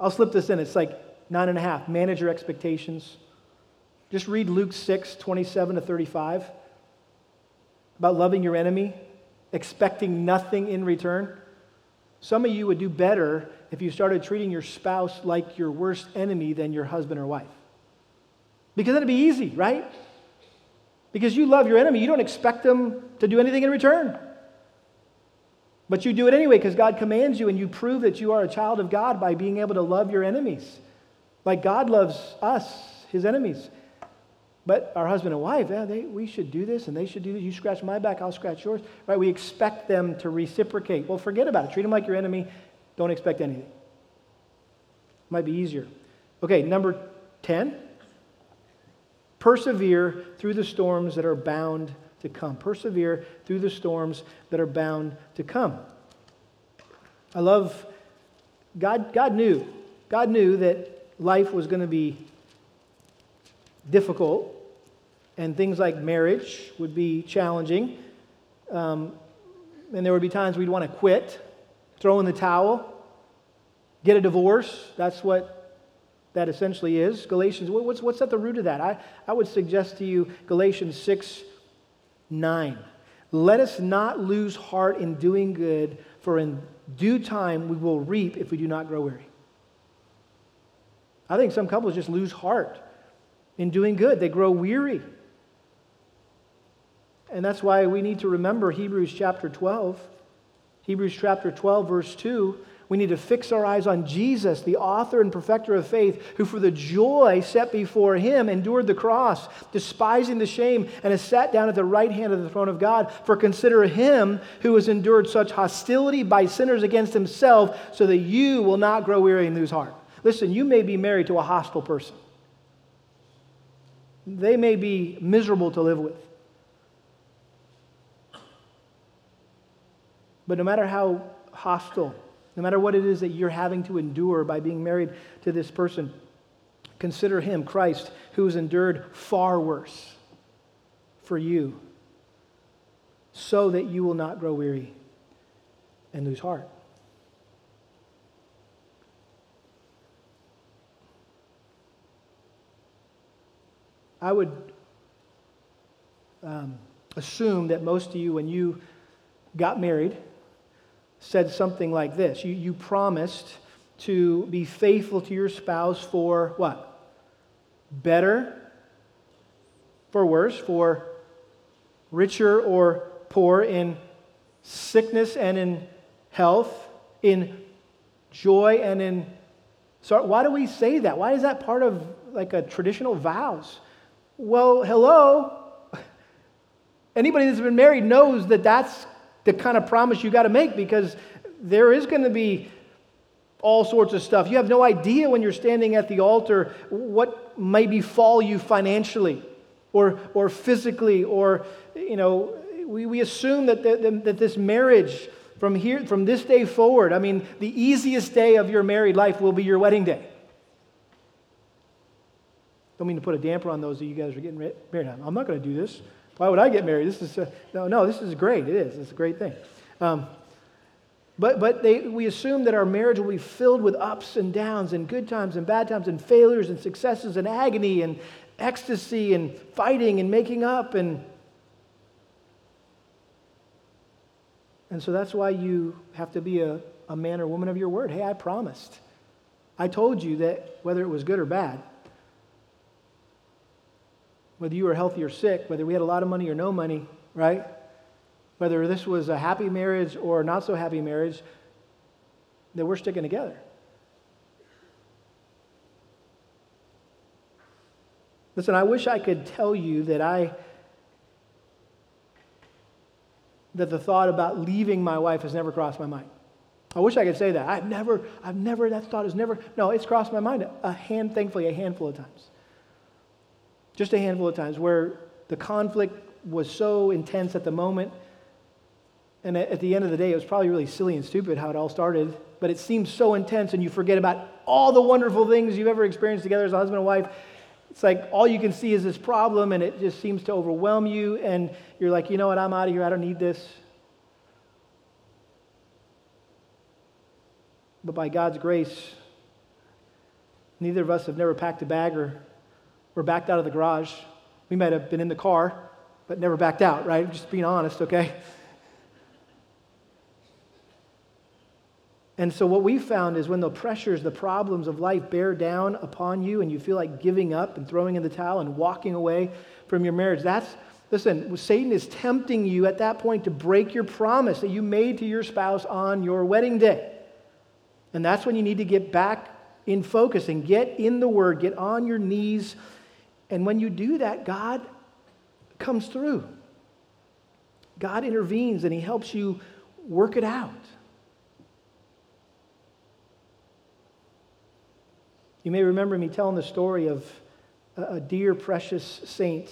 I'll slip this in. It's like nine and a half. Manage your expectations. Just read Luke 6, 27 to 35 about loving your enemy, expecting nothing in return. Some of you would do better if you started treating your spouse like your worst enemy than your husband or wife. Because that'd be easy, right? Because you love your enemy, you don't expect them to do anything in return. But you do it anyway because God commands you, and you prove that you are a child of God by being able to love your enemies. Like God loves us, his enemies. But our husband and wife, yeah, they, we should do this and they should do this. You scratch my back, I'll scratch yours. Right? We expect them to reciprocate. Well, forget about it. Treat them like your enemy. Don't expect anything. Might be easier. Okay, number 10. Persevere through the storms that are bound to come. Persevere through the storms that are bound to come. I love God God knew. God knew that life was going to be difficult and things like marriage would be challenging. Um, and there would be times we'd want to quit, throw in the towel, get a divorce. That's what that essentially is. Galatians, what's, what's at the root of that? I, I would suggest to you Galatians 6 9. Let us not lose heart in doing good, for in due time we will reap if we do not grow weary. I think some couples just lose heart in doing good, they grow weary. And that's why we need to remember Hebrews chapter 12. Hebrews chapter 12, verse 2. We need to fix our eyes on Jesus, the author and perfecter of faith, who for the joy set before him endured the cross, despising the shame, and has sat down at the right hand of the throne of God. For consider him who has endured such hostility by sinners against himself, so that you will not grow weary and lose heart. Listen, you may be married to a hostile person, they may be miserable to live with. But no matter how hostile, no matter what it is that you're having to endure by being married to this person, consider him, Christ, who has endured far worse for you, so that you will not grow weary and lose heart. I would um, assume that most of you, when you got married, said something like this you, you promised to be faithful to your spouse for what? Better, for worse, for richer or poor, in sickness and in health, in joy and in So why do we say that? Why is that part of like a traditional vows? Well, hello. Anybody that's been married knows that that's the kind of promise you got to make because there is going to be all sorts of stuff. You have no idea when you're standing at the altar what may befall you financially or, or physically, or, you know, we, we assume that, the, that this marriage from here, from this day forward, I mean, the easiest day of your married life will be your wedding day. Don't mean to put a damper on those of you guys are getting married. I'm not going to do this. Why would I get married? This is a, no, no. This is great. It is. It's a great thing. Um, but but they, we assume that our marriage will be filled with ups and downs and good times and bad times and failures and successes and agony and ecstasy and fighting and making up and and so that's why you have to be a, a man or woman of your word. Hey, I promised. I told you that whether it was good or bad, whether you were healthy or sick, whether we had a lot of money or no money, right? Whether this was a happy marriage or not so happy marriage, that we're sticking together. Listen, I wish I could tell you that I that the thought about leaving my wife has never crossed my mind. I wish I could say that. I've never, I've never, that thought has never, no, it's crossed my mind a hand, thankfully, a handful of times just a handful of times where the conflict was so intense at the moment. And at the end of the day, it was probably really silly and stupid how it all started, but it seems so intense, and you forget about all the wonderful things you've ever experienced together as a husband and wife. It's like all you can see is this problem, and it just seems to overwhelm you, and you're like, you know what, I'm out of here, I don't need this. But by God's grace, neither of us have never packed a bag or were backed out of the garage. We might have been in the car, but never backed out, right? Just being honest, okay? And so, what we found is when the pressures, the problems of life bear down upon you and you feel like giving up and throwing in the towel and walking away from your marriage, that's, listen, Satan is tempting you at that point to break your promise that you made to your spouse on your wedding day. And that's when you need to get back in focus and get in the Word, get on your knees and when you do that, God comes through. God intervenes and He helps you work it out. You may remember me telling the story of a dear, precious saint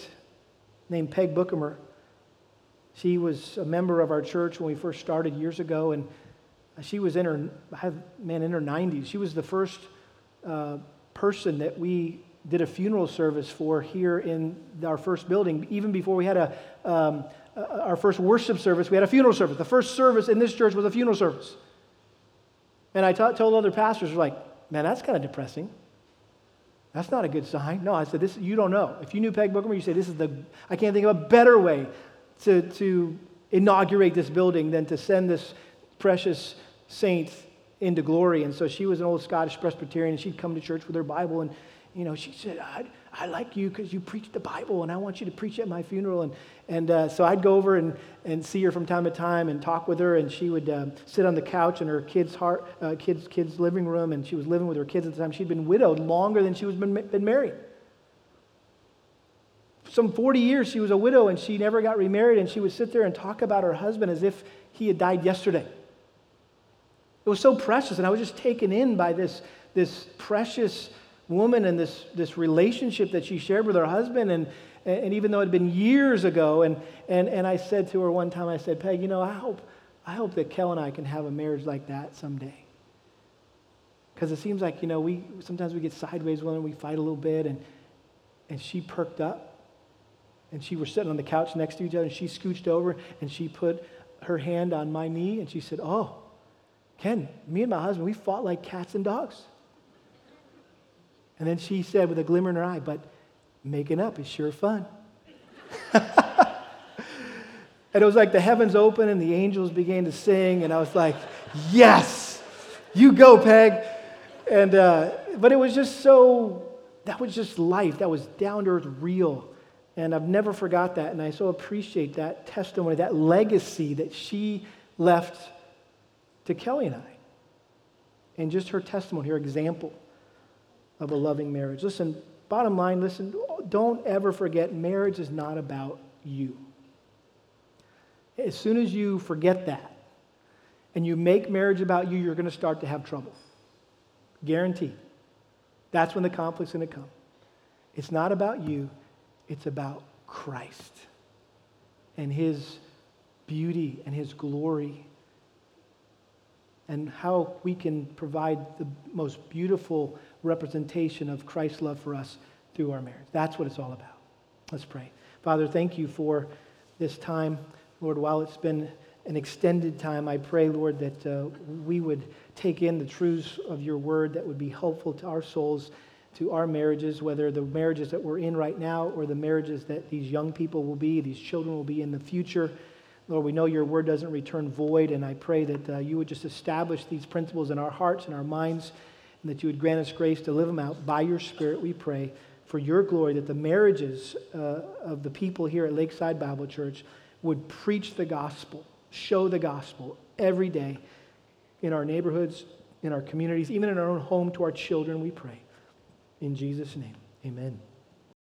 named Peg Bookamer. She was a member of our church when we first started years ago, and she was in her, man, in her 90s. She was the first uh, person that we did a funeral service for here in our first building. Even before we had a, um, our first worship service, we had a funeral service. The first service in this church was a funeral service. And I t- told other pastors, like, man, that's kind of depressing. That's not a good sign. No, I said, this, you don't know. If you knew Peg Booker, you say, this is the, I can't think of a better way to, to inaugurate this building than to send this precious saint into glory. And so she was an old Scottish Presbyterian, and she'd come to church with her Bible, and you know, she said, I, I like you because you preach the Bible and I want you to preach at my funeral. And, and uh, so I'd go over and, and see her from time to time and talk with her. And she would uh, sit on the couch in her kid's, heart, uh, kids, kids' living room. And she was living with her kids at the time. She'd been widowed longer than she was been, been married. Some 40 years she was a widow and she never got remarried. And she would sit there and talk about her husband as if he had died yesterday. It was so precious. And I was just taken in by this, this precious woman and this, this relationship that she shared with her husband. And, and even though it had been years ago, and, and, and I said to her one time, I said, Peg, you know, I hope, I hope that Kel and I can have a marriage like that someday. Because it seems like, you know, we sometimes we get sideways when we fight a little bit. And, and she perked up. And she was sitting on the couch next to each other. And she scooched over and she put her hand on my knee. And she said, Oh, Ken, me and my husband, we fought like cats and dogs. And then she said with a glimmer in her eye, but making up is sure fun. and it was like the heavens opened and the angels began to sing, and I was like, yes, you go, Peg. And, uh, but it was just so, that was just life. That was down to earth, real. And I've never forgot that. And I so appreciate that testimony, that legacy that she left to Kelly and I. And just her testimony, her example of a loving marriage. Listen, bottom line, listen, don't ever forget marriage is not about you. As soon as you forget that and you make marriage about you, you're going to start to have trouble. Guaranteed. That's when the conflict's going to come. It's not about you, it's about Christ and his beauty and his glory and how we can provide the most beautiful representation of Christ's love for us through our marriage. That's what it's all about. Let's pray. Father, thank you for this time. Lord, while it's been an extended time, I pray, Lord, that uh, we would take in the truths of your word that would be helpful to our souls, to our marriages, whether the marriages that we're in right now or the marriages that these young people will be, these children will be in the future. Lord, we know your word doesn't return void, and I pray that uh, you would just establish these principles in our hearts and our minds, and that you would grant us grace to live them out by your Spirit, we pray, for your glory, that the marriages uh, of the people here at Lakeside Bible Church would preach the gospel, show the gospel every day in our neighborhoods, in our communities, even in our own home to our children, we pray. In Jesus' name, amen.